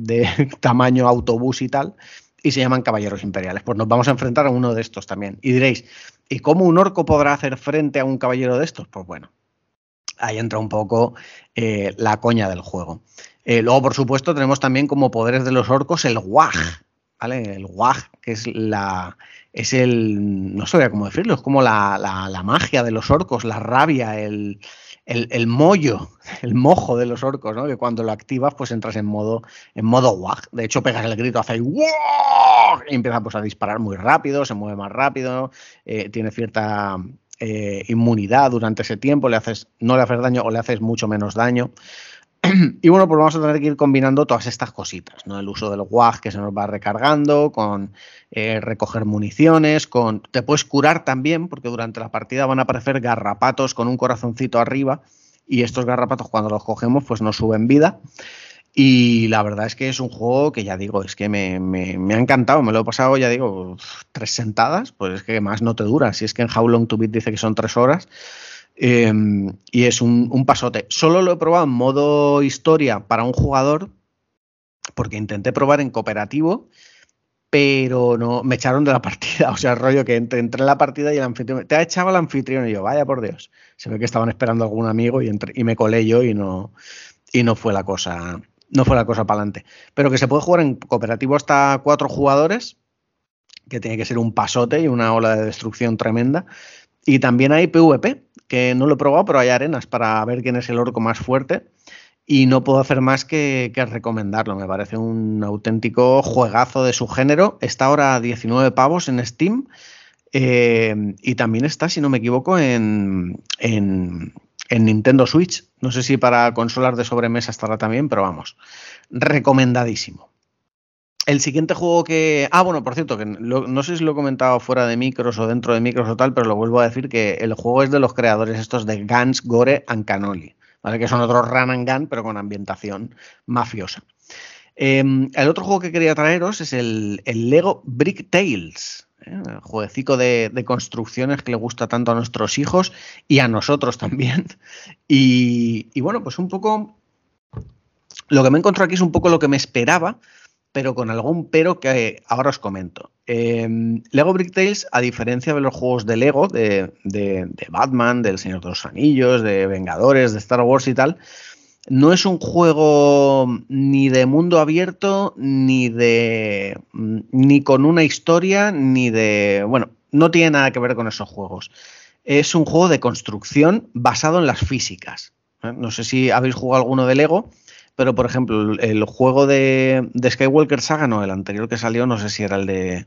[SPEAKER 1] tamaño autobús y tal, y se llaman caballeros imperiales. Pues nos vamos a enfrentar a uno de estos también. Y diréis, ¿y cómo un orco podrá hacer frente a un caballero de estos? Pues bueno, ahí entra un poco eh, la coña del juego. Eh, luego, por supuesto, tenemos también como poderes de los orcos el ¿vale? El WAG, que es la. Es el. No sé cómo decirlo, es como la, la magia de los orcos, la rabia, el, el, el, mollo, el mojo de los orcos, ¿no? Que cuando lo activas, pues entras en modo, en modo wag. De hecho, pegas el grito, hace ¡Wag! y empieza pues, a disparar muy rápido, se mueve más rápido, eh, tiene cierta eh, inmunidad durante ese tiempo, le haces, no le haces daño o le haces mucho menos daño. Y bueno, pues vamos a tener que ir combinando todas estas cositas, ¿no? El uso del WAG que se nos va recargando, con eh, recoger municiones, con. Te puedes curar también, porque durante la partida van a aparecer garrapatos con un corazoncito arriba. Y estos garrapatos, cuando los cogemos, pues nos suben vida. Y la verdad es que es un juego que ya digo, es que me, me, ha encantado, me lo he pasado, ya digo, tres sentadas, pues es que más no te dura. Si es que en How Long to Beat dice que son tres horas, Em, y es un, pasote. Solo lo he probado en modo historia para un jugador, porque intenté probar en cooperativo, pero no me echaron de la partida. O sea, el rollo que entré, en la partida y el anfitrión. Te ha echado el anfitrión y yo, vaya por Dios. Se ve que estaban esperando algún amigo y, y me colé yo y no, y no fue la cosa. No fue la cosa para adelante. Pero que se puede jugar en cooperativo hasta cuatro jugadores, que tiene que ser un pasote y una ola de destrucción tremenda. Y también hay PvP, que no lo he probado, pero hay arenas para ver quién es el orco más fuerte. Y no puedo hacer más que, recomendarlo. Me parece un auténtico juegazo de su género. Está ahora a 19 pavos en Steam. Eh, y también está, si no me equivoco, en, en, en, Nintendo Switch. No sé si para consolas de sobremesa estará también, pero vamos, recomendadísimo. El siguiente juego que. Ah, bueno, por cierto, que no sé si lo he comentado fuera de micros o dentro de micros o tal, pero lo vuelvo a decir que el juego es de los creadores estos de Guns, Gore and Cannoli, ¿vale? Que son otros run and gun, pero con ambientación mafiosa. Em, el otro juego que quería traeros es el, Lego Brick Tales. ¿eh? El jueguecito de, construcciones que le gusta tanto a nuestros hijos y a nosotros también. Y, bueno, pues un poco. Lo que me encontrado aquí es un poco lo que me esperaba pero con algún pero que ahora os comento. Em, Lego Brick Tales, a diferencia de los juegos de Lego, de, Batman, del Señor de los Anillos, de Vengadores, de Star Wars y tal, no es un juego ni de mundo abierto, ni de. ni con una historia, ni de. Bueno, no tiene nada que ver con esos juegos. Es un juego de construcción basado en las físicas. ¿eh? No sé si habéis jugado alguno de Lego pero por ejemplo, el juego de, Skywalker Saga, no, el anterior que salió, no sé si era el de.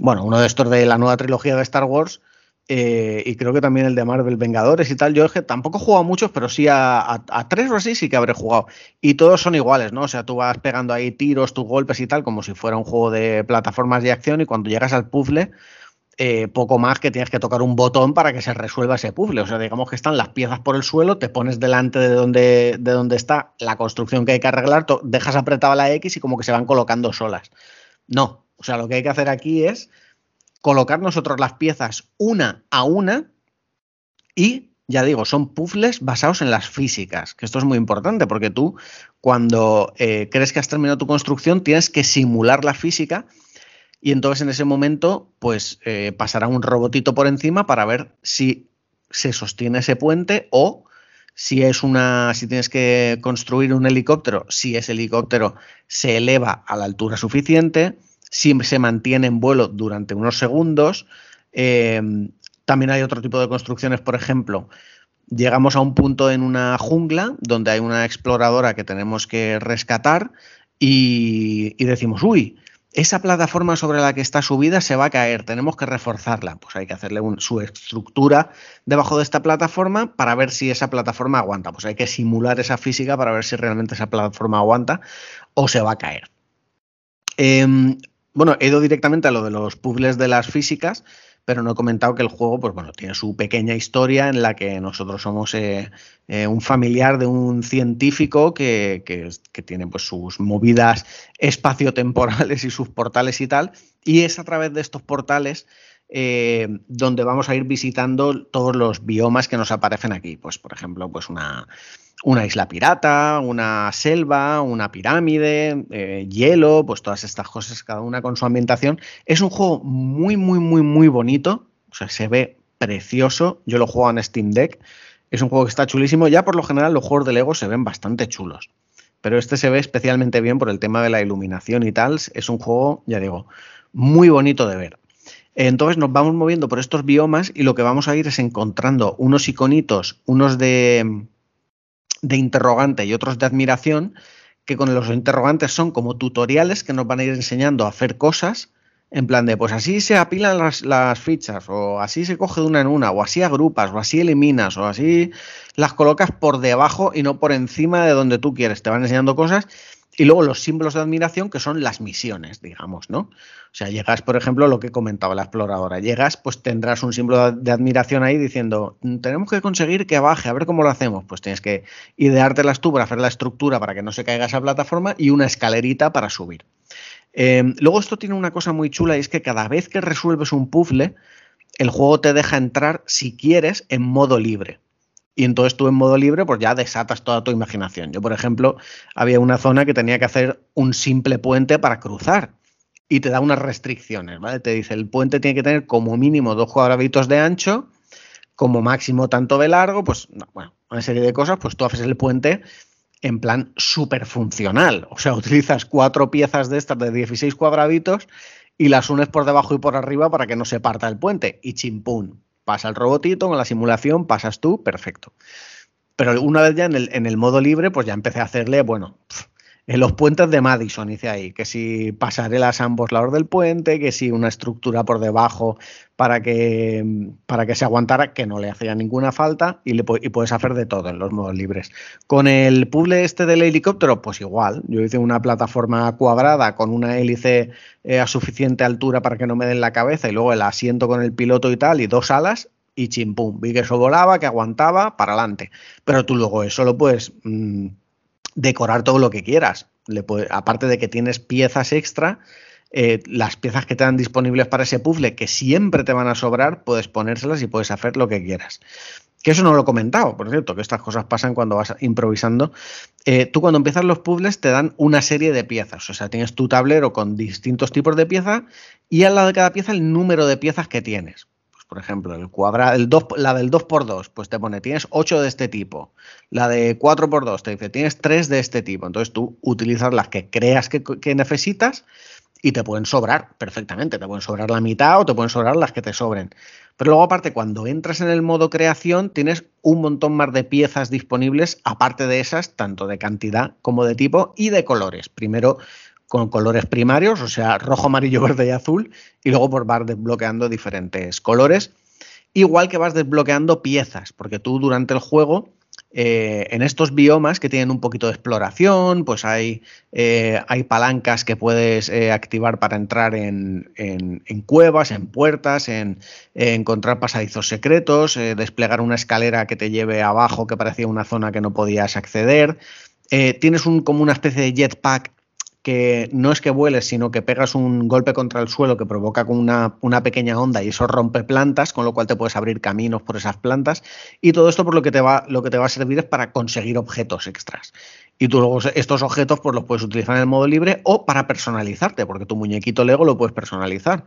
[SPEAKER 1] Bueno, uno de estos de la nueva trilogía de Star Wars. Eh, y creo que también el de Marvel Vengadores y tal. Yo tampoco he jugado a muchos, pero sí a, tres o así sí que habré jugado. Y todos son iguales, ¿no? O sea, tú vas pegando ahí tiros, tus golpes y tal, como si fuera un juego de plataformas de acción. Y cuando llegas al puzzle, eh, poco más que tienes que tocar un botón para que se resuelva ese puzzle. O sea, digamos que están las piezas por el suelo, te pones delante de donde, de donde está la construcción que hay que arreglar, dejas apretada la X y como que se van colocando solas. No, o sea, lo que hay que hacer aquí es colocar nosotros las piezas una a una y, ya digo, son puzzles basados en las físicas, que esto es muy importante porque tú cuando eh, crees que has terminado tu construcción tienes que simular la física y entonces en ese momento, pues eh, pasará un robotito por encima para ver si se sostiene ese puente o si es una, si tienes que construir un helicóptero, si ese helicóptero se eleva a la altura suficiente, si se mantiene en vuelo durante unos segundos. Em, también hay otro tipo de construcciones, por ejemplo, llegamos a un punto en una jungla donde hay una exploradora que tenemos que rescatar y, y decimos, uy, esa plataforma sobre la que está subida se va a caer, tenemos que reforzarla. Pues hay que hacerle su estructura debajo de esta plataforma para ver si esa plataforma aguanta. Pues hay que simular esa física para ver si realmente esa plataforma aguanta o se va a caer. Em, bueno, he ido directamente a lo de los puzzles de las físicas pero no he comentado que el juego, pues bueno, tiene su pequeña historia en la que nosotros somos eh, eh, un familiar de un científico que, tiene pues sus movidas espaciotemporales y sus portales y tal, y es a través de estos portales eh, donde vamos a ir visitando todos los biomas que nos aparecen aquí. Pues, por ejemplo, pues una, isla pirata, una selva, una pirámide, eh, hielo, pues todas estas cosas, cada una con su ambientación. Es un juego muy, muy, muy, muy bonito. O sea, se ve precioso. Yo lo juego en Steam Deck. Es un juego que está chulísimo. Ya por lo general los juegos de Lego se ven bastante chulos. Pero este se ve especialmente bien por el tema de la iluminación y tal. Es un juego, ya digo, muy bonito de ver. Entonces nos vamos moviendo por estos biomas y lo que vamos a ir es encontrando unos iconitos, unos de, de interrogante y otros de admiración, que con los interrogantes son como tutoriales que nos van a ir enseñando a hacer cosas, en plan de, pues así se apilan las, fichas, o así se coge de una en una, o así agrupas, o así eliminas, o así las colocas por debajo y no por encima de donde tú quieres. Te van enseñando cosas y luego los símbolos de admiración, que son las misiones, digamos, ¿no? O sea, llegas, por ejemplo, lo que comentaba la exploradora, llegas, pues tendrás un símbolo de admiración ahí diciendo, mm, tenemos que conseguir que baje, a ver cómo lo hacemos. Pues tienes que ideártelas tú para hacer la estructura para que no se caiga esa plataforma y una escalerita para subir. Em, luego esto tiene una cosa muy chula y es que cada vez que resuelves un puzzle, el juego te deja entrar, si quieres, en modo libre. Y entonces tú en modo libre, pues ya desatas toda tu imaginación. Yo, por ejemplo, había una zona que tenía que hacer un simple puente para cruzar. Y te da unas restricciones, ¿vale? Te dice, el puente tiene que tener como mínimo dos cuadraditos de ancho, como máximo tanto de largo, pues, bueno, una serie de cosas, pues tú haces el puente en plan súper funcional. O sea, utilizas cuatro piezas de estas de 16 cuadraditos y las unes por debajo y por arriba para que no se parta el puente. Y chimpún, Pasa el robotito con la simulación, pasas tú, perfecto. Pero una vez ya en el, modo libre, pues ya empecé a hacerle, bueno, en los puentes de Madison, dice ahí, que si pasarelas a ambos lados del puente, que si una estructura por debajo para que, para que se aguantara, que no le hacía ninguna falta, y, le, y puedes hacer de todo en los modos libres. Con el puzzle este del helicóptero, pues igual, yo hice una plataforma cuadrada con una hélice eh, a suficiente altura para que no me den la cabeza, y luego el asiento con el piloto y tal, y dos alas, y chimpum, vi que eso volaba, que aguantaba, para adelante. Pero tú luego eso lo puedes... Mm, decorar todo lo que quieras. Aparte de que tienes piezas extra, eh, las piezas que te dan disponibles para ese puzzle, que siempre te van a sobrar, puedes ponérselas y puedes hacer lo que quieras. Que eso no lo he comentado, por cierto, que estas cosas pasan cuando vas improvisando. Eh, tú cuando empiezas los puzzles te dan una serie de piezas, o sea, tienes tu tablero con distintos tipos de piezas y al lado de cada pieza el número de piezas que tienes por ejemplo, el cuadra, el 2, la del 2x2, pues te pone, tienes 8 de este tipo. La de 4x2 te dice, tienes 3 de este tipo. Entonces tú utilizas las que creas que, que, necesitas y te pueden sobrar perfectamente. Te pueden sobrar la mitad o te pueden sobrar las que te sobren. Pero luego aparte, cuando entras en el modo creación, tienes un montón más de piezas disponibles, aparte de esas, tanto de cantidad como de tipo y de colores. Primero con colores primarios, o sea, rojo, amarillo, verde y azul, y luego por vas desbloqueando diferentes colores. Igual que vas desbloqueando piezas, porque tú durante el juego, eh, en estos biomas que tienen un poquito de exploración, pues hay, eh, hay palancas que puedes eh, activar para entrar en, cuevas, en puertas, en, encontrar pasadizos secretos, desplegar una escalera que te lleve abajo que parecía una zona que no podías acceder. tienes un, como una especie de jetpack que no es que vueles, sino que pegas un golpe contra el suelo que provoca una, una, pequeña onda y eso rompe plantas, con lo cual te puedes abrir caminos por esas plantas. Y todo esto por lo que te va, lo que te va a servir es para conseguir objetos extras. Y tú luego estos objetos pues los puedes utilizar en el modo libre o para personalizarte, porque tu muñequito Lego lo puedes personalizar.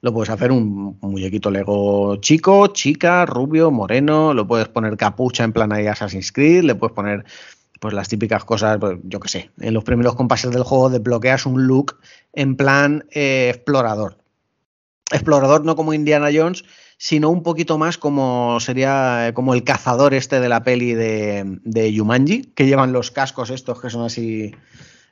[SPEAKER 1] Lo puedes hacer un muñequito Lego chico, chica, rubio, moreno, lo puedes poner capucha en plan ahí Assassin's Creed, le puedes poner pues las típicas cosas, pues, yo qué sé, en los primeros compases del juego desbloqueas un look en plan eh, explorador. Explorador no como Indiana Jones, sino un poquito más como sería eh, como el cazador este de la peli de, de Yumanji, que llevan los cascos estos que son así,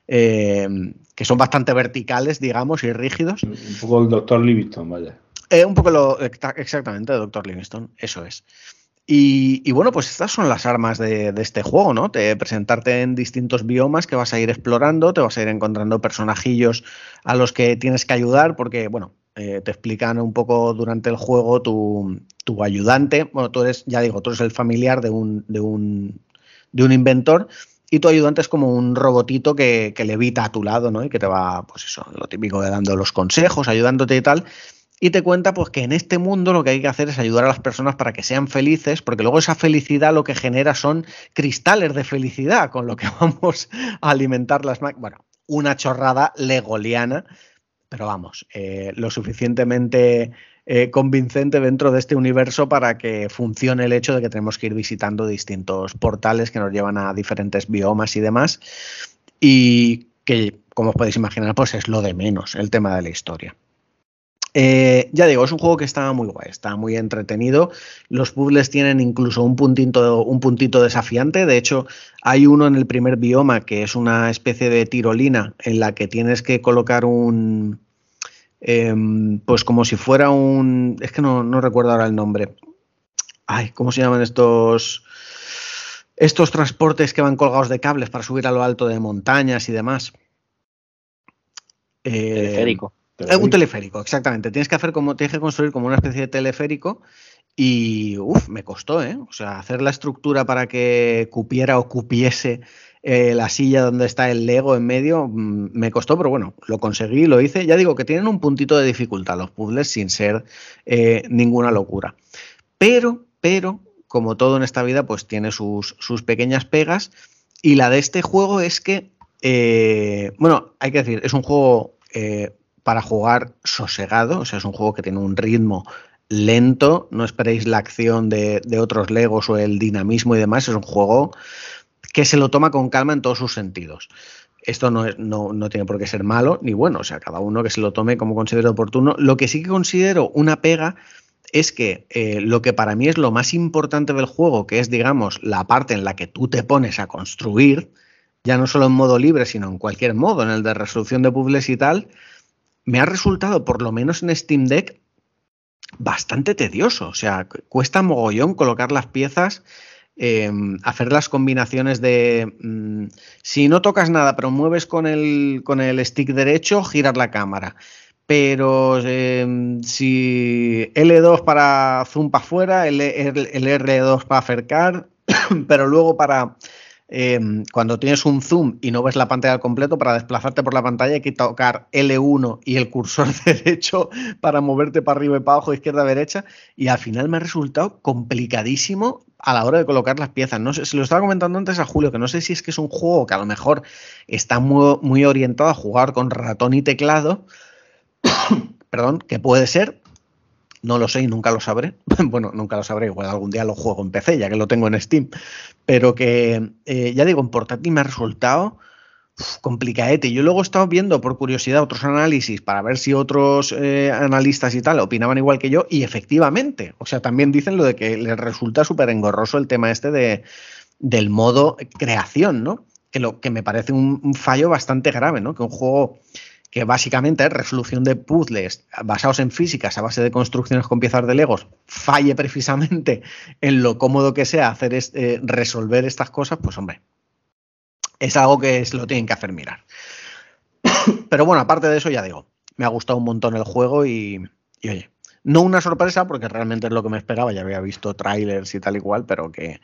[SPEAKER 1] eh, que son bastante verticales, digamos, y rígidos.
[SPEAKER 3] Un poco el Doctor Livingston, vaya.
[SPEAKER 1] un poco lo, exactamente, Doctor Livingston, eso es. Y, bueno, pues estas son las armas de, este juego, ¿no? Te presentarte en distintos biomas que vas a ir explorando, te vas a ir encontrando personajillos a los que tienes que ayudar, porque, bueno, eh, te explican un poco durante el juego tu, ayudante. Bueno, tú eres, ya digo, tú eres el familiar de un, de un, de un inventor. Y tu ayudante es como un robotito que, que levita a tu lado, ¿no? Y que te va, pues eso, lo típico de dando los consejos, ayudándote y tal y te cuenta pues que en este mundo lo que hay que hacer es ayudar a las personas para que sean felices, porque luego esa felicidad lo que genera son cristales de felicidad con lo que vamos a alimentar las máquinas. Bueno, una chorrada legoliana, pero vamos, eh, lo suficientemente eh, convincente dentro de este universo para que funcione el hecho de que tenemos que ir visitando distintos portales que nos llevan a diferentes biomas y demás, y que, como os podéis imaginar, pues es lo de menos el tema de la historia. Eh, ya digo, es un juego que está muy guay, está muy entretenido. Los puzzles tienen incluso un puntito, un puntito desafiante. De hecho, hay uno en el primer bioma que es una especie de tirolina en la que tienes que colocar un. Em, pues como si fuera un. Es que no, no recuerdo ahora el nombre. Ay, ¿cómo se llaman estos? Estos transportes que van colgados de cables para subir a lo alto de montañas y demás.
[SPEAKER 4] Eh,
[SPEAKER 1] un teleférico, exactamente. Tienes que hacer como, tienes que construir como una especie de teleférico y uff, me costó, ¿eh? O sea, hacer la estructura para que cupiera o cupiese eh, la silla donde está el Lego en medio, mm, me costó, pero bueno, lo conseguí, lo hice. Ya digo que tienen un puntito de dificultad los puzzles sin ser eh, ninguna locura. Pero, pero, como todo en esta vida, pues tiene sus, sus pequeñas pegas. Y la de este juego es que, eh, bueno, hay que decir, es un juego para jugar sosegado, o sea, es un juego que tiene un ritmo lento, no esperéis la acción de, otros Legos o el dinamismo y demás, es un juego que se lo toma con calma en todos sus sentidos. Esto no, es, no, tiene por qué ser malo ni bueno, o sea, cada uno que se lo tome como considere oportuno. Lo que sí que considero una pega es que eh, lo que para mí es lo más importante del juego, que es, digamos, la parte en la que tú te pones a construir, ya no solo en modo libre, sino en cualquier modo, en el de resolución de puzzles y tal, me ha resultado, por lo menos en Steam Deck, bastante tedioso. O sea, cuesta mogollón colocar las piezas, eh, hacer las combinaciones de... Mm, si no tocas nada, pero mueves con el, con el stick derecho, girar la cámara. Pero eh, si L2 para zoom para afuera, el, el R2 para acercar, pero luego para Em, cuando tienes un zoom y no ves la pantalla al completo, para desplazarte por la pantalla hay que tocar L1 y el cursor derecho para moverte para arriba y para abajo, izquierda, derecha. Y al final me ha resultado complicadísimo a la hora de colocar las piezas. No sé, se lo estaba comentando antes a Julio, que no sé si es que es un juego que a lo mejor está muy, muy orientado a jugar con ratón y teclado. Perdón, que puede ser, no lo sé y nunca lo sabré. bueno, nunca lo sabré, igual algún día lo juego en PC, ya que lo tengo en Steam. Pero que, eh, ya digo, en portátil me ha resultado complicadete. Yo luego he estado viendo por curiosidad otros análisis para ver si otros eh, analistas y tal opinaban igual que yo y efectivamente, o sea, también dicen lo de que les resulta súper engorroso el tema este de, del modo creación, ¿no? Que, lo, que me parece un, un fallo bastante grave, ¿no? Que un juego que básicamente es resolución de puzzles basados en físicas a base de construcciones con piezas de Legos, falle precisamente en lo cómodo que sea hacer eh, resolver estas cosas, pues hombre, es algo que se lo tienen que hacer mirar. Pero bueno, aparte de eso, ya digo, me ha gustado un montón el juego y, y oye, no una sorpresa porque realmente es lo que me esperaba, ya había visto trailers y tal y cual, pero que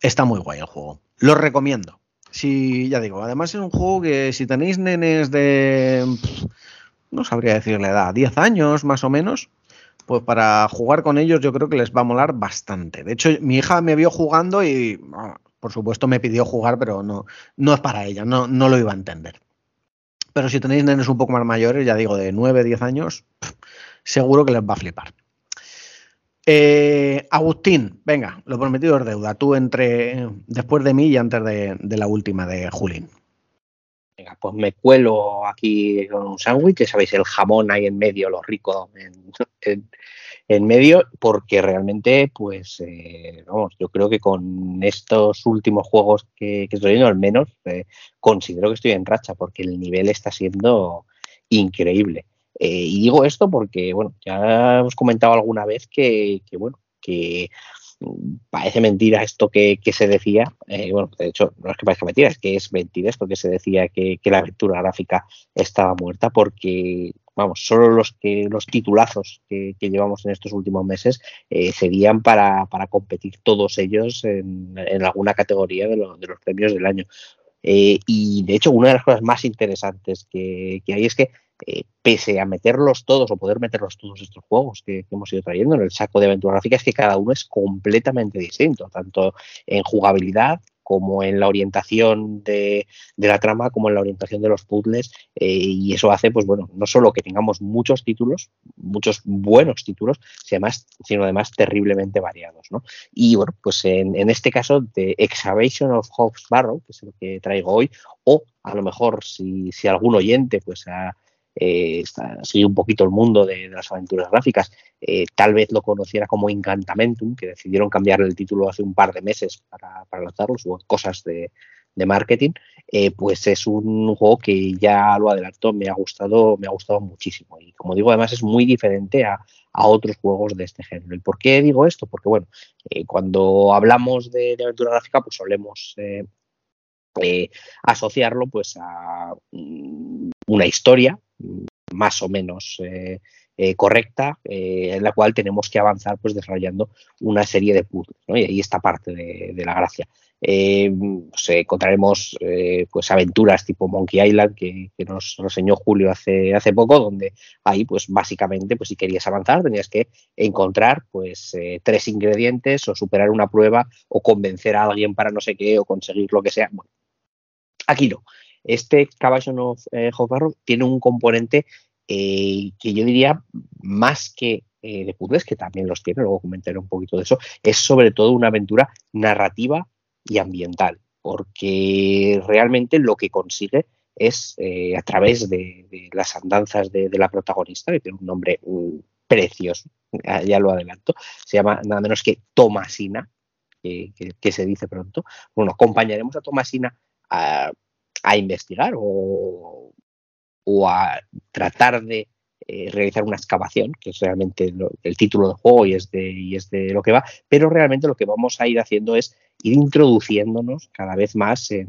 [SPEAKER 1] está muy guay el juego. Lo recomiendo. Sí, ya digo, además es un juego que si tenéis nenes de, no sabría decir la edad, 10 años más o menos, pues para jugar con ellos yo creo que les va a molar bastante. De hecho, mi hija me vio jugando y, por supuesto, me pidió jugar, pero no, no es para ella, no, no lo iba a entender. Pero si tenéis nenes un poco más mayores, ya digo, de 9, 10 años, seguro que les va a flipar. Eh, Agustín, venga, lo prometido es deuda. Tú entre después de mí y antes de, la última de Julín.
[SPEAKER 4] Venga, pues me cuelo aquí con un sándwich, sabéis, el jamón ahí en medio, lo rico en, medio, porque realmente, pues, eh, vamos, yo creo que con estos últimos juegos que, estoy viendo, al menos, eh, considero que estoy en racha, porque el nivel está siendo increíble. Eh, y digo esto porque, bueno, ya hemos comentado alguna vez que, bueno, que mm, parece mentira esto que, se decía, eh, bueno, de hecho, no es que parezca mentira, es que es mentira esto que se decía que, la aventura gráfica estaba muerta porque, vamos, solo los que los titulazos que, llevamos en estos últimos meses eh, serían para, competir todos ellos en, alguna categoría de, de, los premios del año. y de hecho, una de las cosas más interesantes que, que hay es que eh, pese a meterlos todos o poder meterlos todos estos juegos que, hemos ido trayendo en el saco de aventura gráfica, es que cada uno es completamente distinto, tanto en jugabilidad como en la orientación de, la trama, como en la orientación de los puzzles, eh, y eso hace, pues bueno, no solo que tengamos muchos títulos, muchos buenos títulos, sino además terriblemente variados, ¿no? Y bueno, pues en, este caso de Excavation of Hobbs Barrow, que es el que traigo hoy, o a lo mejor si, si algún oyente pues ha eh, sigue un poquito el mundo de, las aventuras gráficas, eh, tal vez lo conociera como Incantamentum, que decidieron cambiar el título hace un par de meses para, para lanzarlo, hubo cosas de, marketing, eh, pues es un juego que ya lo adelanto, me ha gustado, me ha gustado muchísimo. Y como digo, además es muy diferente a, otros juegos de este género. ¿Y por qué digo esto? Porque bueno, cuando hablamos de, aventura gráfica, pues solemos asociarlo pues a mm, una historia más o menos eh, eh, correcta, eh, en la cual tenemos que avanzar pues desarrollando una serie de puzzles, y ahí está parte de, la gracia. Pues, encontraremos pues aventuras tipo Monkey Island que, nos enseñó Julio hace, hace poco, donde ahí pues básicamente pues si querías avanzar tenías que encontrar pues tres ingredientes o superar una prueba o convencer a alguien para no sé qué o conseguir lo que sea. Bueno, aquí no. Este Caballon of eh, tiene un componente eh, que yo diría más que eh, de puzzles, que también los tiene, luego comentaré un poquito de eso, es sobre todo una aventura narrativa y ambiental, porque realmente lo que consigue es eh, a través de, las andanzas de, la protagonista, que tiene un nombre mm, precioso, ya lo adelanto, se llama nada menos que Tomasina, que, se dice pronto. Bueno, acompañaremos a Tomasina a, a investigar o, o a tratar de eh, realizar una excavación, que es realmente el título del juego y es, de, y es de lo que va, pero realmente lo que vamos a ir haciendo es ir introduciéndonos cada vez más en,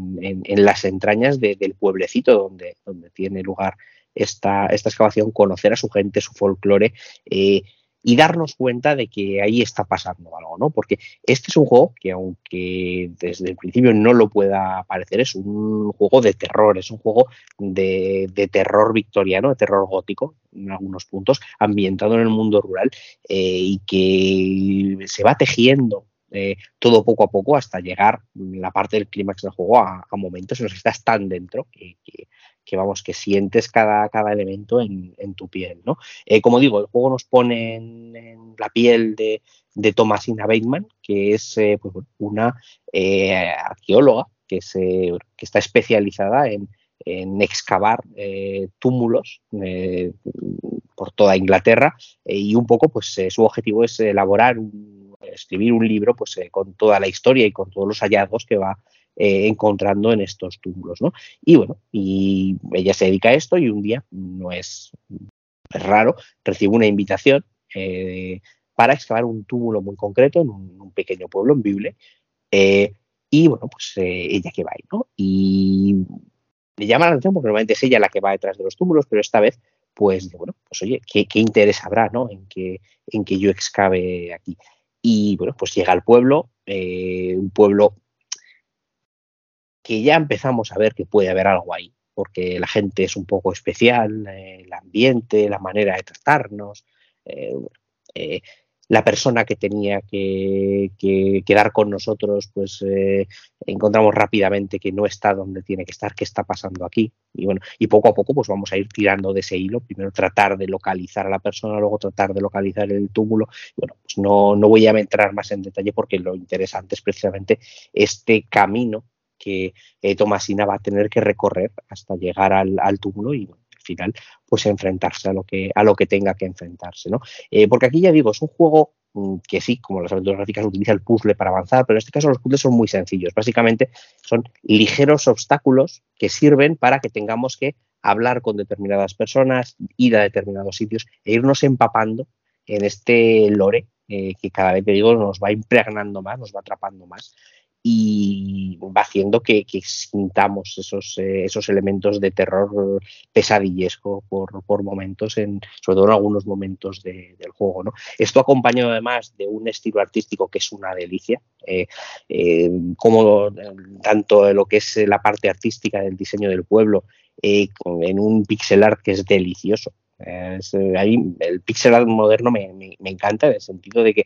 [SPEAKER 4] las entrañas del pueblecito donde, donde tiene lugar esta, esta excavación, conocer a su gente, su folclore, eh, y darnos cuenta de que ahí está pasando algo, ¿no? Porque este es un juego que aunque desde el principio no lo pueda parecer, es un juego de terror, es un juego de, terror victoriano, de terror gótico en algunos puntos, ambientado en el mundo rural eh, y que se va tejiendo eh, todo poco a poco hasta llegar la parte del clímax del juego a, momentos en los que estás tan dentro que, vamos, que sientes cada, cada elemento en, tu piel, ¿no? Eh, como digo, el juego nos pone en, la piel de, de Thomasina Bateman, que es eh, pues, una eh, arqueóloga que, se, que está especializada en, excavar túmulos por toda Inglaterra y un poco pues su objetivo es elaborar escribir un libro pues con toda la historia y con todos los hallazgos que va eh, encontrando en estos túmulos, ¿no? Y bueno, y ella se dedica a esto y un día, no es, raro, recibe una invitación eh, para excavar un túmulo muy concreto en un, pequeño pueblo, en Bible, eh, y bueno, pues ella que va ahí, ¿no? Y le llama la atención porque normalmente es ella la que va detrás de los túmulos, pero esta vez, pues, bueno, pues oye, ¿qué, interés habrá, ¿no? En que, en que yo excave aquí. Y bueno, pues llega al pueblo, un pueblo que ya empezamos a ver que puede haber algo ahí, porque la gente es un poco especial, eh, el ambiente, la manera de tratarnos, eh, eh, la persona que tenía que, quedar con nosotros, pues encontramos rápidamente que no está donde tiene que estar, qué está pasando aquí. Y bueno, y poco a poco pues vamos a ir tirando de ese hilo, primero tratar de localizar a la persona, luego tratar de localizar el túmulo. Bueno, pues no, no voy a entrar más en detalle porque lo interesante es precisamente este camino que eh, Tomasina va a tener que recorrer hasta llegar al, túmulo y al final pues enfrentarse a lo que a lo que tenga que enfrentarse ¿no? Eh, porque aquí ya digo es un juego mm, que sí, como las aventuras gráficas utiliza el puzzle para avanzar, pero en este caso los puzzles son muy sencillos. Básicamente son ligeros obstáculos que sirven para que tengamos que hablar con determinadas personas, ir a determinados sitios e irnos empapando en este lore eh, que cada vez te digo nos va impregnando más, nos va atrapando más y va haciendo que, sintamos esos, eh, esos elementos de terror pesadillesco por, momentos, en, sobre todo en algunos momentos del juego. ¿no? Esto acompañado además de un estilo artístico que es una delicia, eh, eh, como tanto lo que es la parte artística del diseño del pueblo, en un pixel art que es delicioso. ahí, el pixel art moderno me, encanta en el sentido de que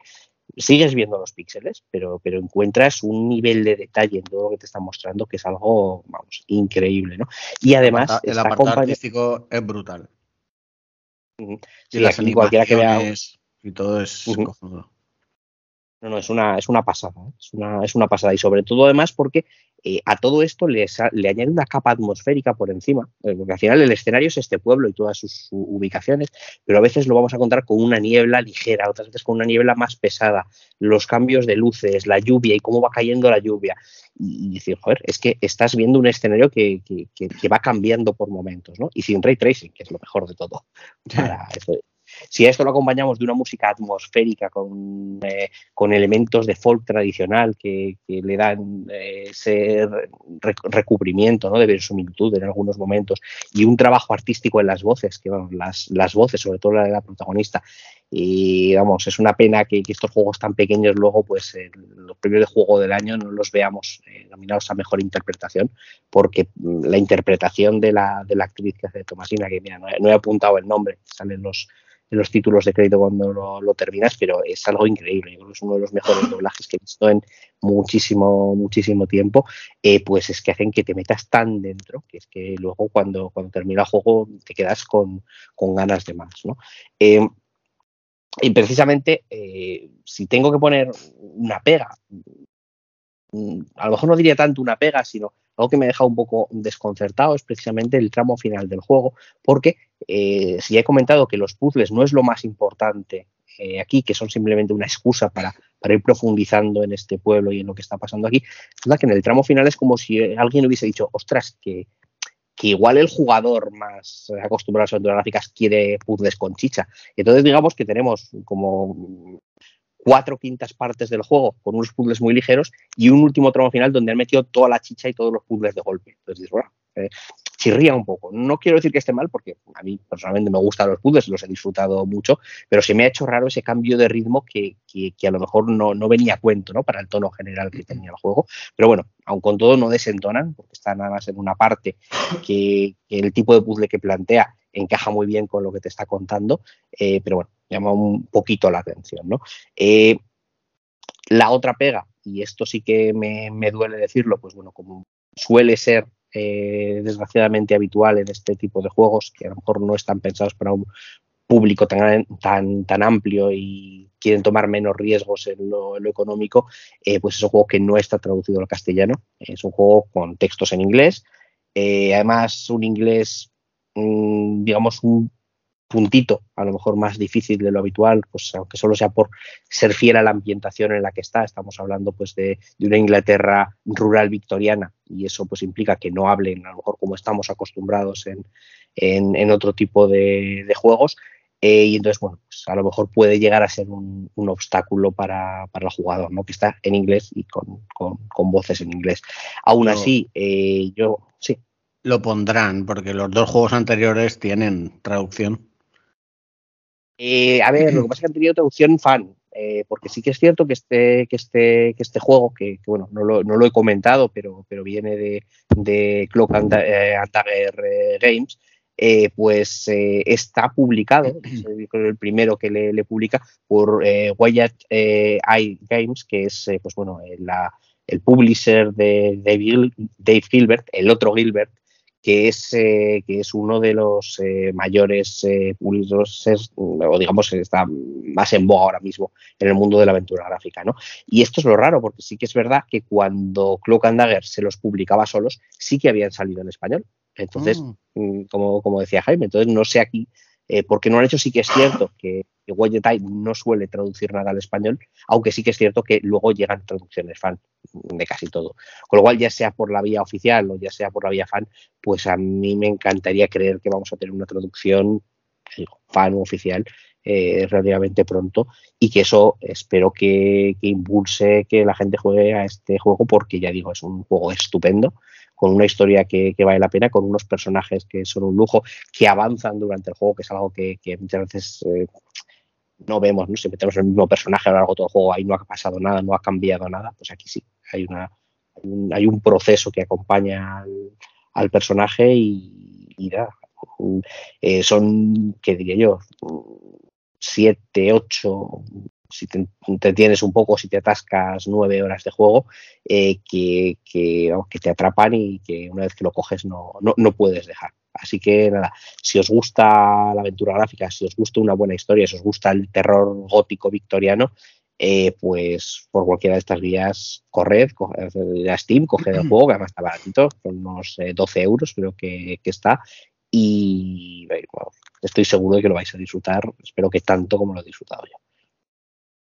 [SPEAKER 4] sigues viendo los píxeles, pero, pero encuentras un nivel de detalle en todo lo que te está mostrando que es algo, vamos, increíble, ¿no? Y además...
[SPEAKER 1] El, apartado artístico es brutal.
[SPEAKER 4] y las cualquiera que vea...
[SPEAKER 1] Y todo es
[SPEAKER 4] No, no, es una, es una pasada, ¿eh? es una, es una pasada. Y sobre todo además porque eh, a todo esto le añade una capa atmosférica por encima, eh, porque al final el escenario es este pueblo y todas sus, ubicaciones, pero a veces lo vamos a encontrar con una niebla ligera, otras veces con una niebla más pesada, los cambios de luces, la lluvia y cómo va cayendo la lluvia. Y, decir, joder, es que estás viendo un escenario que, va cambiando por momentos, ¿no? Y sin ray tracing, que es lo mejor de todo. Para, si a esto lo acompañamos de una música atmosférica con, eh, elementos de folk tradicional que, le dan eh, ese recubrimiento ¿no? de verosimilitud en algunos momentos y un trabajo artístico en las voces, que las, las voces, sobre todo la de la protagonista, y vamos, es una pena que, estos juegos tan pequeños luego, pues los premios de juego del año no los veamos eh, nominados a mejor interpretación, porque mm, la interpretación de la, de la actriz que hace Tomasina, que mira, no he, apuntado el nombre, salen los, en los títulos de crédito cuando lo, terminas, pero es algo increíble. Yo creo que es uno de los mejores doblajes que he visto en muchísimo, muchísimo tiempo. Eh, pues es que hacen que te metas tan dentro que es que luego cuando, cuando termina el juego te quedas con, ganas de más. ¿no? Eh, y precisamente, eh, si tengo que poner una pega, mm, a lo mejor no diría tanto una pega, sino algo que me deja un poco desconcertado es precisamente el tramo final del juego, porque eh, si he comentado que los puzzles no es lo más importante eh, aquí, que son simplemente una excusa para, para, ir profundizando en este pueblo y en lo que está pasando aquí, es la que en el tramo final es como si alguien hubiese dicho, ostras, que que igual el jugador más acostumbrado a las aventuras gráficas quiere puzzles con chicha. Entonces digamos que tenemos como cuatro quintas partes del juego con unos puzzles muy ligeros y un último tramo final donde han metido toda la chicha y todos los puzzles de golpe. Entonces bueno, eh, chirría un poco. No quiero decir que esté mal, porque a mí personalmente me gustan los puzzles, los he disfrutado mucho, pero se me ha hecho raro ese cambio de ritmo que, a lo mejor no, venía a cuento ¿no? para el tono general que tenía el juego. Pero bueno, aun con todo no desentonan, porque está nada más en una parte que, el tipo de puzzle que plantea encaja muy bien con lo que te está contando, eh, pero bueno, llama un poquito la atención. ¿no? Eh, la otra pega, y esto sí que me, duele decirlo, pues bueno, como suele ser eh, desgraciadamente habitual en este tipo de juegos, que a lo mejor no están pensados para un público tan, tan, tan amplio y quieren tomar menos riesgos en lo, económico, eh, pues es un juego que no está traducido al castellano, es un juego con textos en inglés, además un inglés, mm, digamos, un puntito, a lo mejor más difícil de lo habitual, pues aunque solo sea por ser fiel a la ambientación en la que está, estamos hablando pues de, una Inglaterra rural victoriana y eso pues implica que no hablen a lo mejor como estamos acostumbrados en, en, otro tipo de, juegos eh, y entonces bueno, pues a lo mejor puede llegar a ser un, obstáculo para, el jugador, ¿no? que está en inglés y con, voces en inglés. Aún así, eh, yo sí.
[SPEAKER 1] Lo pondrán, porque los dos juegos anteriores tienen traducción.
[SPEAKER 4] Eh, a ver, lo que pasa es que han tenido traducción fan, eh, porque sí que es cierto que este, que este, que este juego, que, bueno, no lo, he comentado, pero, pero viene de, de Clock and, eh, Dagger Games, pues está publicado, es el primero que le, publica, por Wyatt Eye Games, que es pues bueno, el publisher de Dave Gilbert, el otro Gilbert, que es, eh, que es uno de los eh, mayores eh, o digamos está más en boga ahora mismo en el mundo de la aventura gráfica. ¿no? Y esto es lo raro, porque sí que es verdad que cuando Cloak and Dagger se los publicaba solos, sí que habían salido en español. Entonces, mm. Mm, como, como decía Jaime, entonces no sé aquí eh, porque no han hecho, sí que es cierto que, que no suele traducir nada al español, aunque sí que es cierto que luego llegan traducciones fan de casi todo. Con lo cual, ya sea por la vía oficial o ya sea por la vía fan, pues a mí me encantaría creer que vamos a tener una traducción fan oficial eh, relativamente pronto y que eso espero que, que, impulse que la gente juegue a este juego porque ya digo, es un juego estupendo con una historia que, vale la pena, con unos personajes que son un lujo, que avanzan durante el juego, que es algo que, muchas veces eh, no vemos, ¿no? Si metemos el mismo personaje a lo largo todo el juego, ahí no ha pasado nada, no ha cambiado nada, pues aquí sí, hay, una, hay, un, proceso que acompaña al, personaje y, eh, son, ¿qué diría yo? Siete, ocho si te entretienes un poco, si te atascas nueve horas de juego, eh, que, que, te atrapan y que una vez que lo coges no, no, puedes dejar. Así que nada, si os gusta la aventura gráfica, si os gusta una buena historia, si os gusta el terror gótico victoriano, eh, pues por cualquiera de estas vías, corred, a Steam, coged el juego, que además está baratito, con unos 12 eh, euros creo que, está, y estoy seguro de que lo vais a disfrutar, espero que tanto como lo he disfrutado yo.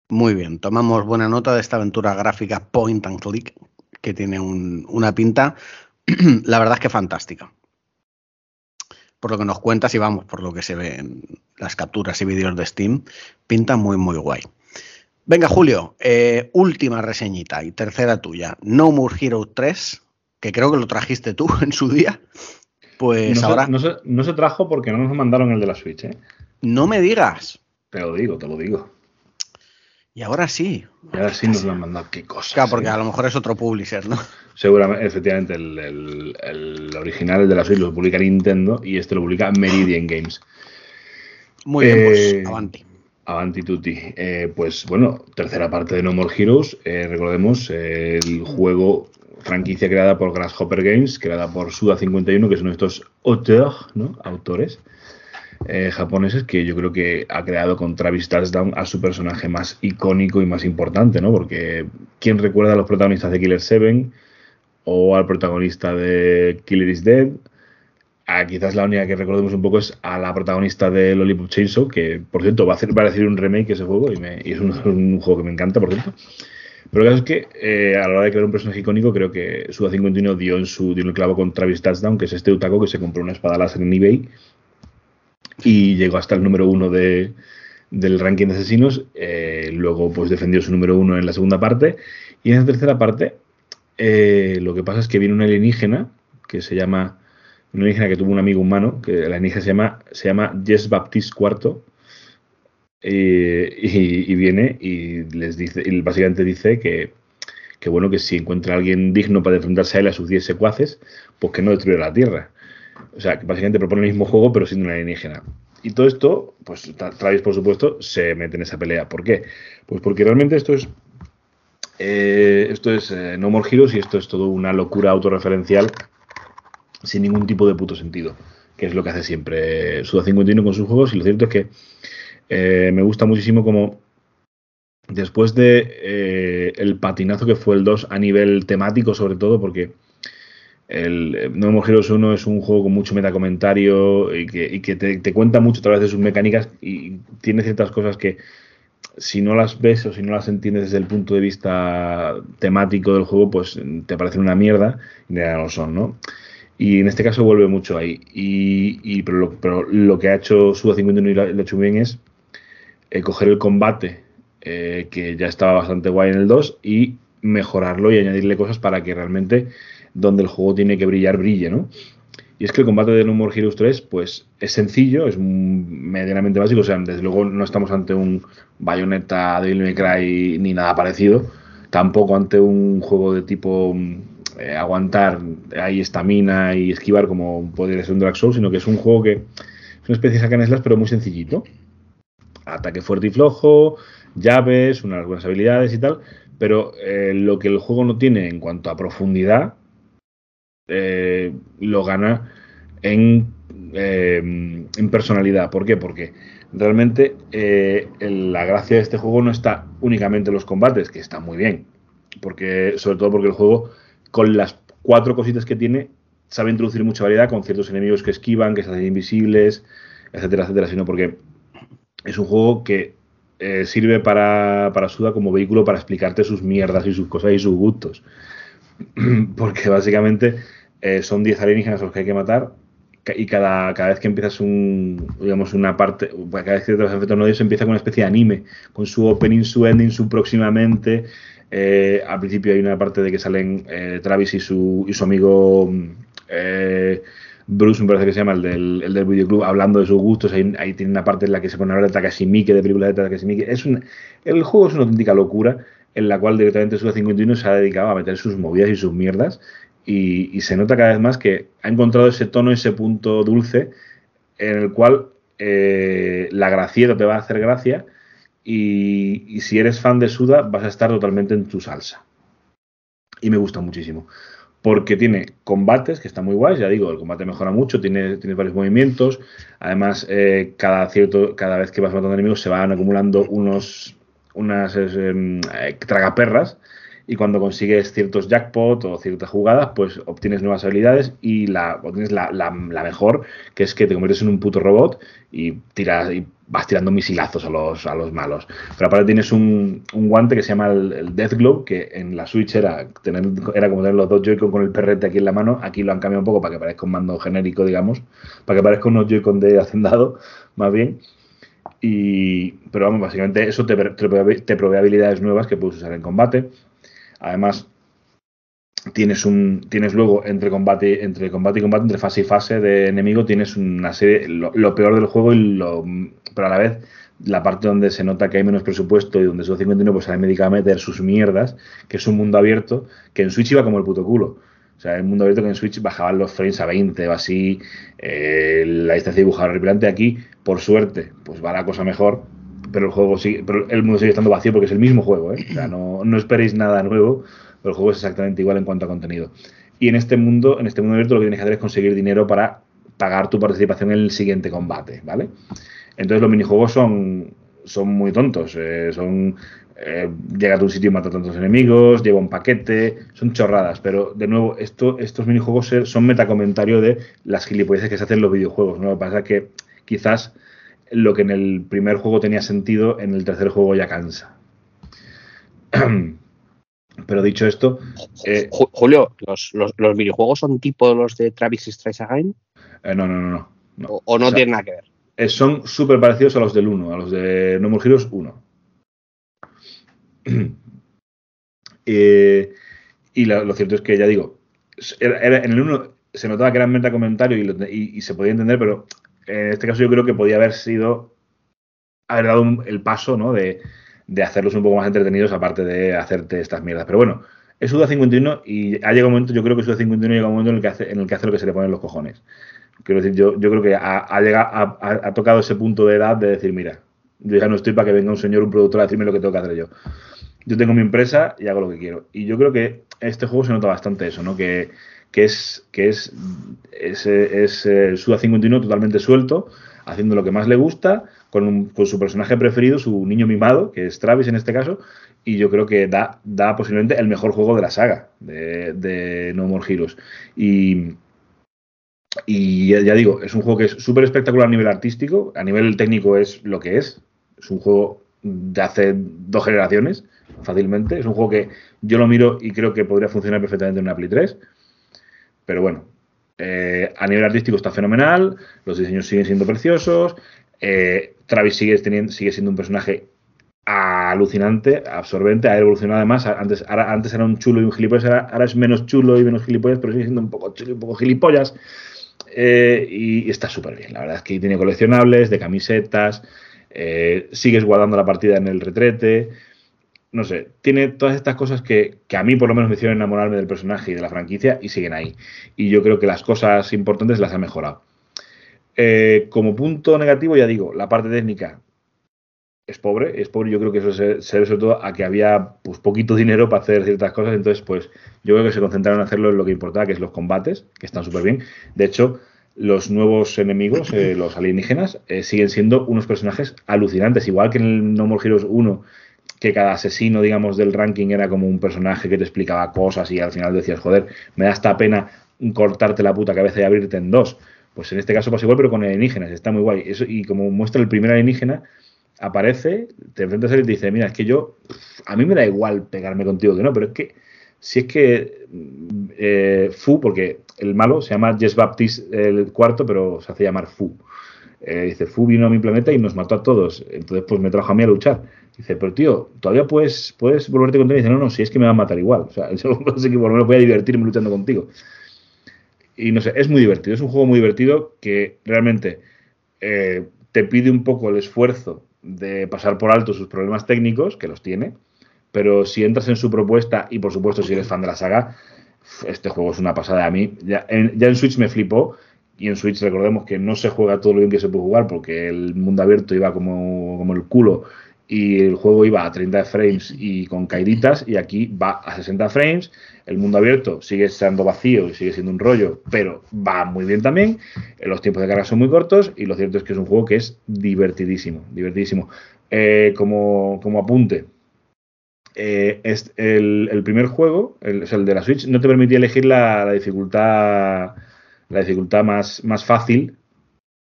[SPEAKER 1] Muy bien, tomamos buena nota de esta aventura gráfica point and click, que tiene una pinta, la verdad es que fantástica. Por lo que nos cuentas y vamos, por lo que se ve en las capturas y vídeos de Steam, pinta muy, muy guay. Venga, Julio, eh, última reseñita y tercera tuya. No More Hero 3, que creo que lo trajiste tú en su día. Pues ahora.
[SPEAKER 3] no, se, no se trajo porque no nos mandaron el de la Switch, ¿eh?
[SPEAKER 1] No me digas.
[SPEAKER 3] Te lo digo, te lo digo.
[SPEAKER 1] Y ahora sí.
[SPEAKER 3] Y ahora sí nos lo han mandado. Qué cosa.
[SPEAKER 1] Claro, porque a lo mejor es otro publisher, ¿no?
[SPEAKER 3] Seguramente, efectivamente, el, original, el de la Switch, lo publica Nintendo y este lo publica Meridian Games.
[SPEAKER 1] Muy bien, pues eh, avanti.
[SPEAKER 3] Avanti tutti. Eh, pues bueno, tercera parte de No More Heroes. Eh, recordemos, el juego franquicia creada por Grasshopper Games, creada por Suda51, que son estos auteurs, ¿no? Autores eh, japoneses que yo creo que ha creado con Travis Touchdown a su personaje más icónico y más importante, ¿no? Porque ¿quién recuerda a los protagonistas de Killer 7 o al protagonista de Killer is Dead? Ah, quizás la única que recordemos un poco es a la protagonista de Lollipop Chainsaw, que por cierto va a, hacer, va a un remake ese juego y, es un, juego que me encanta, por cierto. Pero el caso es que eh, a la hora de crear un personaje icónico, creo que Suda 51 dio en su dio en el clavo con Travis Touchdown, que es este Utaco que se compró una espada láser en eBay y llegó hasta el número uno de, del ranking de asesinos. Eh, luego, pues defendió su número uno en la segunda parte. Y en la tercera parte, eh, lo que pasa es que viene un alienígena que se llama. Un alienígena que tuvo un amigo humano, que el alienígena se llama, se llama Jess Baptiste IV. y, y viene y les dice, y básicamente dice que, que bueno, que si encuentra a alguien digno para enfrentarse a él a sus 10 secuaces, pues que no destruya la Tierra. O sea, que básicamente propone el mismo juego, pero siendo un alienígena. Y todo esto, pues Tra- Travis, por supuesto, se mete en esa pelea. ¿Por qué? Pues porque realmente esto es. eh, esto es eh, No More Heroes y esto es todo una locura autorreferencial sin ningún tipo de puto sentido. Que es lo que hace siempre Suda 51 con sus juegos. Y lo cierto es que eh, me gusta muchísimo como después de eh, el patinazo que fue el 2 a nivel temático, sobre todo, porque el eh, No More Heroes 1 es un juego con mucho metacomentario y que, te, cuenta mucho a través de sus mecánicas y tiene ciertas cosas que si no las ves o si no las entiendes desde el punto de vista temático del juego, pues te parecen una mierda y ya no lo son, ¿no? Y en este caso vuelve mucho ahí. Y, y- pero, lo, que ha hecho Suda 51 y lo ha hecho bien es eh, coger el combate, eh, que ya estaba bastante guay en el 2, y mejorarlo y añadirle cosas para que realmente donde el juego tiene que brillar, brille, ¿no? Y es que el combate de No More Heroes 3, pues es sencillo, es medianamente básico, o sea, desde luego no estamos ante un Bayonetta, Devil May Cry ni nada parecido, tampoco ante un juego de tipo mm, eh, aguantar ahí estamina y esquivar como podría ser un Dark Souls, sino que es un juego que es una especie de hack and slash, pero muy sencillito. Ataque fuerte y flojo, llaves, unas buenas habilidades y tal, pero eh, lo que el juego no tiene en cuanto a profundidad, eh, lo gana en, eh, en personalidad. ¿Por qué? Porque realmente eh, la gracia de este juego no está únicamente en los combates, que está muy bien. Porque, sobre todo porque el juego, con las cuatro cositas que tiene, sabe introducir mucha variedad con ciertos enemigos que esquivan, que se hacen invisibles, etcétera, etcétera, sino porque es un juego que sirve para, para Suda como vehículo para explicarte sus mierdas y sus cosas y sus gustos. Porque básicamente eh, son 10 alienígenas los que hay que matar y cada, cada vez que empiezas un, digamos, una parte, cada vez que te vas a enfrentar a ellos empieza con una especie de anime, con su opening, su ending, su próximamente. Eh, al principio hay una parte de que salen eh, Travis y su, y su amigo mm, Bruce, me parece que se llama, el del, el del videoclub, hablando de sus gustos. Ahí, ahí tiene una parte en la que se pone a hablar de Takashi de películas de Takashi. Es un, el juego es una auténtica locura en la cual directamente Suda 51 se ha dedicado a meter sus movidas y sus mierdas. Y, se nota cada vez más que ha encontrado ese tono, ese punto dulce en el cual eh, la gracieta te va a hacer gracia y, y si eres fan de Suda vas a estar totalmente en tu salsa. Y me gusta muchísimo. Porque tiene combates que están muy guays, ya digo, el combate mejora mucho, tiene, tiene varios movimientos. Además, eh, cada cierto, cada vez que vas matando enemigos se van acumulando unos unas eh, eh, tragaperras y cuando consigues ciertos jackpot o ciertas jugadas, pues obtienes nuevas habilidades y la, obtienes la, la, mejor, que es que te conviertes en un puto robot y tiras y vas tirando misilazos a los, a los malos. Pero aparte tienes un, un guante que se llama el, el, Death Globe, que en la Switch era, tener, era como tener los dos Joy-Con con el perrete aquí en la mano. Aquí lo han cambiado un poco para que parezca un mando genérico, digamos, para que parezca unos Joy-Con de hacendado, más bien. Y, pero vamos, básicamente eso te, te provee habilidades nuevas que puedes usar en combate. Además, tienes un tienes luego entre combate entre combate y combate entre fase y fase de enemigo tienes una serie lo, peor del juego y lo pero a la vez la parte donde se nota que hay menos presupuesto y donde solo 51 pues han dedicado a meter sus mierdas que es un mundo abierto que en Switch iba como el puto culo o sea, el mundo abierto que en Switch bajaban los frames a 20 o así, eh, la distancia dibujada horripilante. Aquí, por suerte, pues va la cosa mejor, pero el juego sigue, pero el mundo sigue estando vacío porque es el mismo juego, ¿eh? O sea, no, no esperéis nada nuevo, pero el juego es exactamente igual en cuanto a contenido. Y en este mundo, en este mundo abierto, lo que tienes que hacer es conseguir dinero para pagar tu participación en el siguiente combate, ¿vale? Entonces los minijuegos son, son muy tontos, eh, son eh, llega a un sitio y mata a tantos enemigos, lleva un paquete, son chorradas, pero de nuevo, esto, estos minijuegos son metacomentario de las gilipolleces que se hacen en los videojuegos, ¿no? Lo que pasa es que quizás lo que en el primer juego tenía sentido, en el tercer juego ya cansa. Pero dicho esto.
[SPEAKER 4] Eh, Julio, ¿los, los, ¿los, videojuegos son tipo los de Travis Strikes Again?
[SPEAKER 3] Eh, no, no, no, no,
[SPEAKER 4] ¿O, no tienen nada que ver?
[SPEAKER 3] Eh, son súper parecidos a los del 1, a los de No More Heroes 1. y lo cierto es que, ya digo, en el 1 se notaba que era meta comentario y, se podía entender, pero en este caso yo creo que podía haber sido haber dado el paso ¿no? de, de, hacerlos un poco más entretenidos aparte de hacerte estas mierdas. Pero bueno, es Suda 51 y ha llegado un momento, yo creo que Suda 51 llega un momento en el que hace, en el que hace lo que se le ponen los cojones. Quiero decir, yo, yo creo que ha, llegado, ha, tocado ese punto de edad de decir, mira, yo ya no estoy para que venga un señor, un productor a decirme lo que tengo que hacer yo. Yo tengo mi empresa y hago lo que quiero. Y yo creo que este juego se nota bastante eso, ¿no? Que, que es, que es, es, es el Suda 51 totalmente suelto, haciendo lo que más le gusta, con, con, su personaje preferido, su niño mimado, que es Travis en este caso, y yo creo que da, da posiblemente el mejor juego de la saga de, de No More Heroes. Y, y ya, digo, es un juego que es súper espectacular a nivel artístico, a nivel técnico es lo que es, es un juego de hace dos generaciones, fácilmente, es un juego que yo lo miro y creo que podría funcionar perfectamente en una Play 3, pero bueno, eh, a nivel artístico está fenomenal, los diseños siguen siendo preciosos, eh, Travis sigue, siendo un personaje alucinante, absorbente, ha evolucionado además, antes, era un chulo y un gilipollas, ahora, es menos chulo y menos gilipollas, pero sigue siendo un poco chulo y un poco gilipollas. Eh, y, está súper bien. La verdad es que tiene coleccionables de camisetas, sigues guardando la partida en el retrete. No sé, tiene todas estas cosas que, a mí por lo menos me hicieron enamorarme del personaje y de la franquicia y siguen ahí. Y yo creo que las cosas importantes las ha mejorado. Eh, como punto negativo, ya digo, la parte técnica es pobre, es pobre. Yo creo que eso se, debe sobre todo a que había pues, poquito dinero para hacer ciertas cosas. Entonces, pues yo creo que se concentraron en hacerlo en lo que importaba, que es los combates, que están súper bien. De hecho, los nuevos enemigos, eh, los alienígenas, eh, siguen siendo unos personajes alucinantes. Igual que en el No More Heroes 1, que cada asesino, digamos, del ranking era como un personaje que te explicaba cosas y al final decías, joder, me da esta pena cortarte la puta cabeza y abrirte en dos. Pues en este caso pasa igual, pero con alienígenas. Está muy guay. Eso, y como muestra el primer alienígena, aparece, te enfrentas a él y te dice, mira, es que yo, a mí me da igual pegarme contigo que no, pero es que si es que eh, Fu, porque el malo se llama Jess Baptiste el cuarto, pero se hace llamar Fu. Eh, dice, Fu vino a mi planeta y nos mató a todos. Entonces, pues me trajo a mí a luchar. Dice, pero tío, todavía puedes, puedes volverte contigo. Y dice, no, no, si es que me va a matar igual. O sea, yo sé que por lo menos voy a divertirme luchando contigo. Y no sé, es muy divertido. Es un juego muy divertido que realmente eh, te pide un poco el esfuerzo de pasar por alto sus problemas técnicos, que los tiene, pero si entras en su propuesta y por supuesto si eres fan de la saga, este juego es una pasada a mí. Ya en, Switch me flipó y en Switch recordemos que no se juega todo lo bien que se puede jugar porque el mundo abierto iba como, como el culo y el juego iba a 30 frames y con caíditas y aquí va a 60 frames. El mundo abierto sigue estando vacío y sigue siendo un rollo, pero va muy bien también. Los tiempos de carga son muy cortos y lo cierto es que es un juego que es divertidísimo, divertidísimo. Eh, como, como, apunte, eh, es el, primer juego, el, el de la Switch, no te permitía elegir la, dificultad la dificultad más, más fácil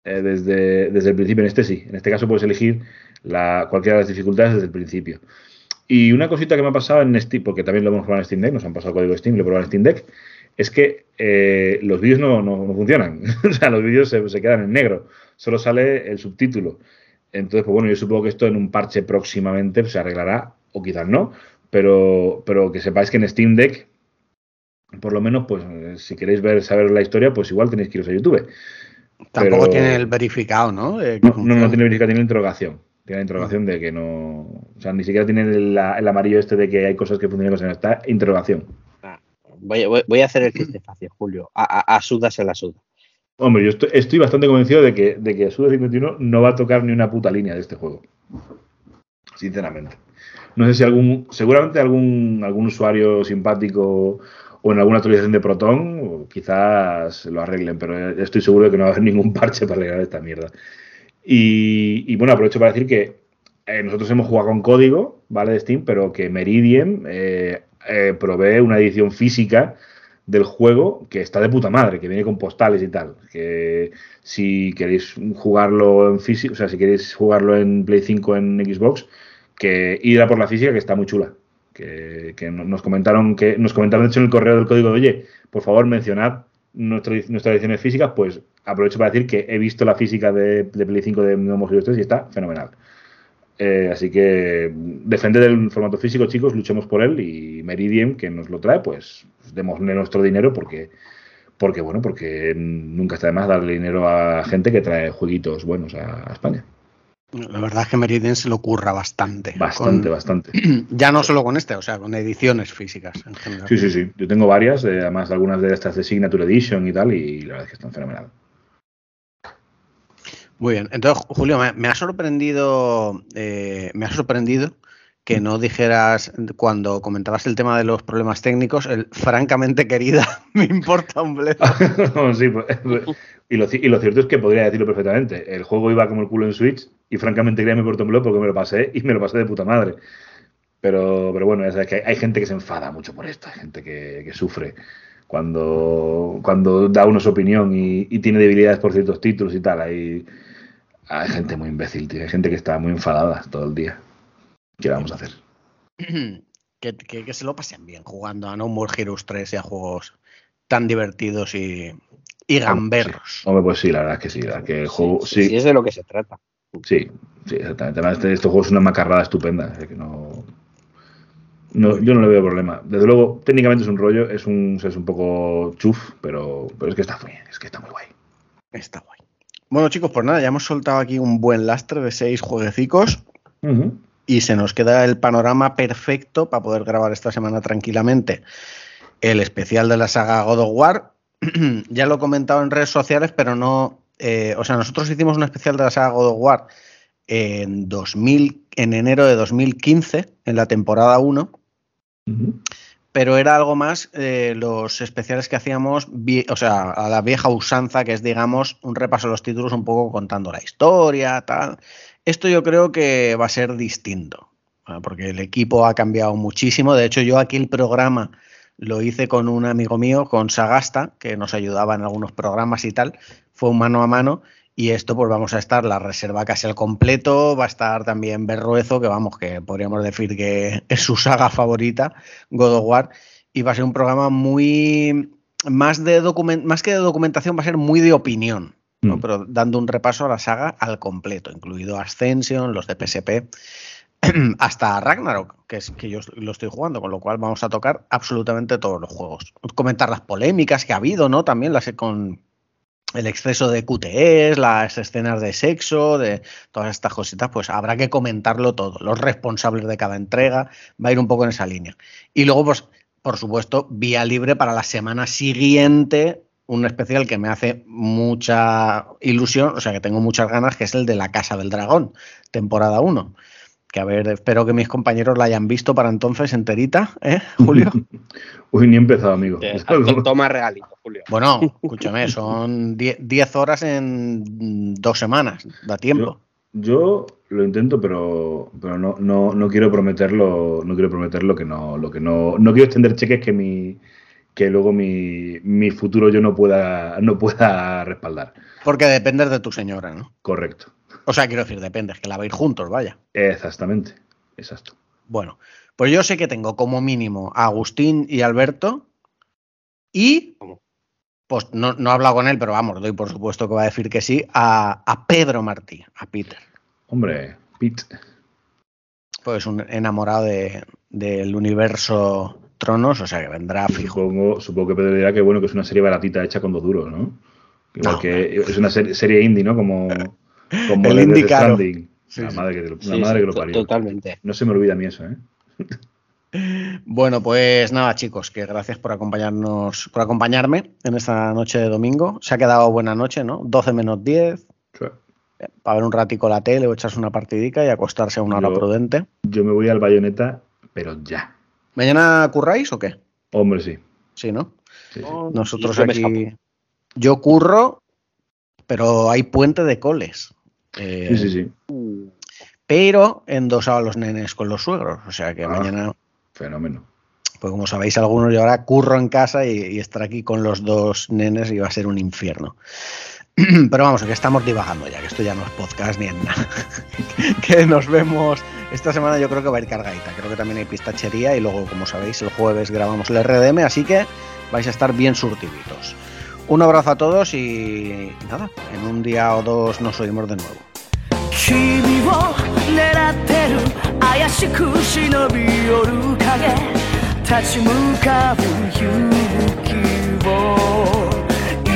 [SPEAKER 3] eh, desde, desde el principio. En este sí, en este caso puedes elegir la, cualquiera de las dificultades desde el principio. Y una cosita que me ha pasado en Steam, porque también lo hemos probado en Steam Deck, nos han pasado el código Steam, lo he probado en Steam Deck, es que eh, los vídeos no, no, funcionan. o sea, los vídeos se, se, quedan en negro. Solo sale el subtítulo. Entonces, pues bueno, yo supongo que esto en un parche próximamente se arreglará, o quizás no, pero, pero que sepáis que en Steam Deck, por lo menos, pues si queréis ver, saber la historia, pues igual tenéis que iros a YouTube.
[SPEAKER 1] Tampoco tiene el verificado, ¿no?
[SPEAKER 3] no, no, tiene verificado, tiene la interrogación. Tiene la interrogación de que no. O sea, ni siquiera tiene el, amarillo este de que hay cosas que funcionan y cosas Está interrogación.
[SPEAKER 4] Ah, voy, a hacer el que esté fácil, Julio. A, a, Suda se la suda.
[SPEAKER 3] Hombre, yo estoy, bastante convencido de que, de que Suda 51 no va a tocar ni una puta línea de este juego. Sinceramente. No sé si algún. Seguramente algún, algún usuario simpático o en alguna actualización de Proton, quizás lo arreglen, pero estoy seguro de que no va a haber ningún parche para arreglar esta mierda. Y, bueno, aprovecho para decir que eh, nosotros hemos jugado con código, ¿vale? De Steam, pero que Meridian eh, eh, provee una edición física del juego que está de puta madre, que viene con postales y tal. Que si queréis jugarlo en físico, o sea, si queréis jugarlo en Play 5 en Xbox, que ir a por la física que está muy chula. Que, que no- nos comentaron que nos comentaron de hecho en el correo del código de oye, por favor mencionad nuestras ediciones físicas, pues aprovecho para decir que he visto la física de, de Play 5 de No More Heroes 3 y está fenomenal. Eh, así que defender el formato físico, chicos, luchemos por él y Meridian, que nos lo trae, pues démosle nuestro dinero porque, porque bueno, porque nunca está de más darle dinero a gente que trae jueguitos buenos a España.
[SPEAKER 1] La verdad es que Meridian se lo curra bastante.
[SPEAKER 3] Bastante,
[SPEAKER 1] Con-
[SPEAKER 3] bastante.
[SPEAKER 1] Ya no solo con este, o sea, con ediciones físicas en general.
[SPEAKER 3] Sí, sí, sí. Yo tengo varias, eh, además algunas de estas de Signature Edition y tal, y la verdad es que están fenomenal.
[SPEAKER 1] Muy bien. Entonces, Julio, me, me ha sorprendido, eh, me ha sorprendido que no dijeras cuando comentabas el tema de los problemas técnicos, el francamente querida, me importa un bledo.
[SPEAKER 3] Sí, pues, y, lo, y lo cierto es que podría decirlo perfectamente. El juego iba como el culo en Switch y francamente quería me importa un blog porque me lo pasé y me lo pasé de puta madre. Pero, pero bueno, sabes que hay, hay gente que se enfada mucho por esto, hay gente que, que sufre cuando, cuando da uno su opinión y, y tiene debilidades por ciertos títulos y tal. Hay, hay gente muy imbécil, tío, hay gente que está muy enfadada todo el día. ¿Qué vamos a hacer?
[SPEAKER 1] que, que- que se lo pasen bien jugando a No More Heroes 3 y a juegos tan divertidos y, y gamberros.
[SPEAKER 3] Hombre, pues sí, la verdad es que sí, la que el juego, sí,
[SPEAKER 4] sí, es de lo que se trata.
[SPEAKER 3] Sí, sí, exactamente. Además, este, este juego es una macarrada estupenda. es que no, no, yo no le veo problema. Desde luego, técnicamente es un rollo, es un, es un poco chuf, pero, pero es que está muy, es que está muy guay.
[SPEAKER 1] Está guay. Bueno, chicos, pues nada, ya hemos soltado aquí un buen lastre de seis jueguecicos.
[SPEAKER 3] Ujú.
[SPEAKER 1] Y se nos queda el panorama perfecto para poder grabar esta semana tranquilamente el especial de la saga God of War. ya lo he comentado en redes sociales, pero no. eh, o sea, nosotros hicimos un especial de la saga God of War en, 2000, en enero de 2015, en la temporada 1,
[SPEAKER 3] Ujú.
[SPEAKER 1] pero era algo más eh, los especiales que hacíamos, o sea, a la vieja usanza, que es, digamos, un repaso de los títulos un poco contando la historia, tal. Esto yo creo que va a ser distinto, porque el equipo ha cambiado muchísimo. De hecho, yo aquí el programa lo hice con un amigo mío, con Sagasta, que nos ayudaba en algunos programas y tal. Fue un mano a mano. Y esto, pues vamos a estar la reserva casi al completo. Va a estar también Berruezo, que vamos, que podríamos decir que es su saga favorita, God of War. Y va a ser un programa muy. Más, de más que de documentación, va a ser muy de opinión. ¿No?
[SPEAKER 3] Mm.
[SPEAKER 1] pero dando un repaso a la saga al completo, incluido Ascension, los de PSP, hasta Ragnarok, que es que yo lo estoy jugando, con lo cual vamos a tocar absolutamente todos los juegos. Comentar las polémicas que ha habido, ¿no? También las con el exceso de QTEs, las escenas de sexo, de todas estas cositas, pues habrá que comentarlo todo. Los responsables de cada entrega va a ir un poco en esa línea. Y luego, pues, por supuesto, vía libre para la semana siguiente, un especial que me hace mucha ilusión, o sea que tengo muchas ganas, que es el de La Casa del Dragón, temporada 1. Que a ver, espero que mis compañeros la hayan visto para entonces enterita, ¿eh, Julio?
[SPEAKER 3] Uy, ni he empezado, amigo.
[SPEAKER 4] Eh, Toma regalito, Julio.
[SPEAKER 1] bueno, escúchame, son 10 horas en dos semanas, da tiempo.
[SPEAKER 3] Yo lo intento, pero, pero no, no, no quiero prometerlo, no quiero prometer lo que no, lo que no, no quiero extender cheques que mi, que luego mi, mi futuro yo no pueda, no pueda respaldar.
[SPEAKER 1] Porque dependes de tu señora, ¿no?
[SPEAKER 3] Correcto.
[SPEAKER 1] O sea, quiero decir, depende, es que la vais juntos, vaya.
[SPEAKER 3] Exactamente. Exacto.
[SPEAKER 1] Bueno, pues yo sé que tengo como mínimo a Agustín y Alberto y, pues no, no he hablado con él, pero vamos, doy por supuesto que va a decir que sí, a, a Pedro Martí, a Peter.
[SPEAKER 3] Hombre, Pete.
[SPEAKER 1] Pues un enamorado de- del universo Tronos, o sea que vendrá fijo.
[SPEAKER 3] Supongo, supongo que Pedro dirá que bueno que es una serie baratita hecha con dos duros, ¿no? Igual
[SPEAKER 1] No.
[SPEAKER 3] que es una serie, serie indie, ¿no? Como, como
[SPEAKER 1] El indie caro.
[SPEAKER 3] Stranding.
[SPEAKER 1] Sí,
[SPEAKER 3] la madre que, la
[SPEAKER 4] Sí,
[SPEAKER 3] madre
[SPEAKER 4] sí,
[SPEAKER 3] que lo parió.
[SPEAKER 4] Totalmente.
[SPEAKER 3] No se me olvida a mí eso, ¿eh?
[SPEAKER 1] Bueno, pues nada, chicos, que gracias por acompañarnos, por acompañarme en esta noche de domingo. Se ha quedado buena noche, ¿no? 12 menos 10, para ver un ratico la tele o echarse una partidica y acostarse a una hora prudente.
[SPEAKER 3] Yo me voy al bayoneta, pero ya.
[SPEAKER 1] ¿Mañana curráis o qué?
[SPEAKER 3] Hombre, sí.
[SPEAKER 1] Sí, ¿no?
[SPEAKER 3] sí, sí.
[SPEAKER 4] Oh,
[SPEAKER 1] Nosotros aquí. Yo curro, pero hay puente de coles. Eh,
[SPEAKER 3] Sí, sí, sí.
[SPEAKER 1] Pero he endosado a los nenes con los suegros. O sea que
[SPEAKER 3] Ah.
[SPEAKER 1] mañana,
[SPEAKER 3] Fenómeno.
[SPEAKER 1] pues como sabéis algunos, yo ahora curro en casa y, y estar aquí con los dos nenes iba a ser un infierno. Pero vamos, que estamos divagando ya, que esto ya no es podcast ni es nada. que nos vemos. Esta semana yo creo que va a ir cargadita. Creo que también hay pistachería y luego, como sabéis, el jueves grabamos el RDM, así que vais a estar bien surtiditos. Un abrazo a todos y nada, en un día o dos nos oímos de nuevo.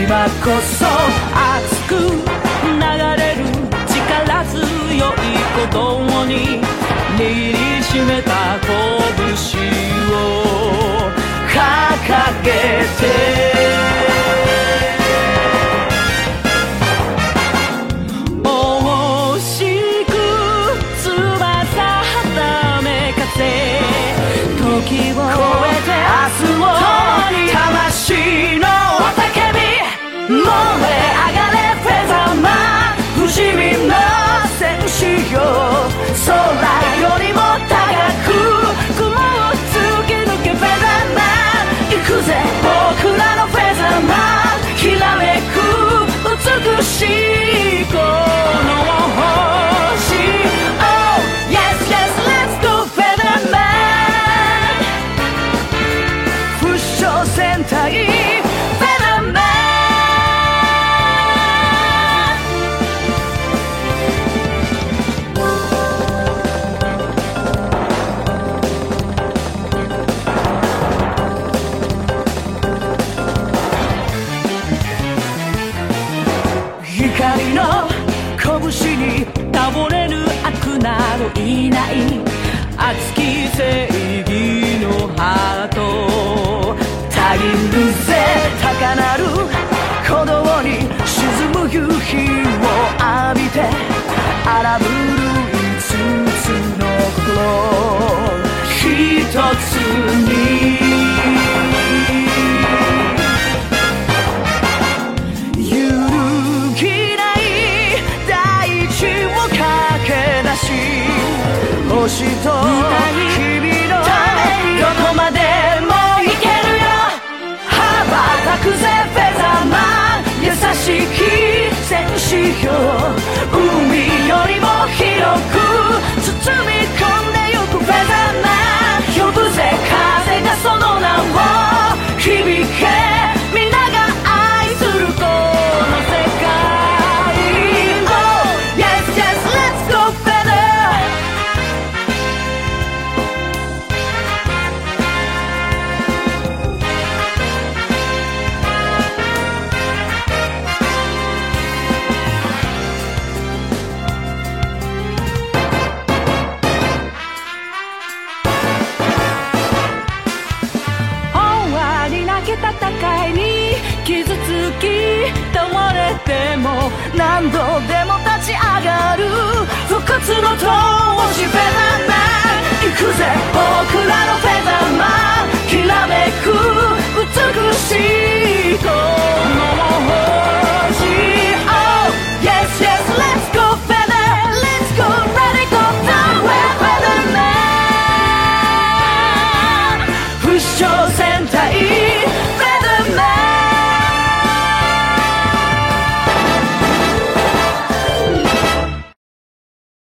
[SPEAKER 5] 今こそ熱く流れる力強い鼓動に握りしめた拳を掲げて moment.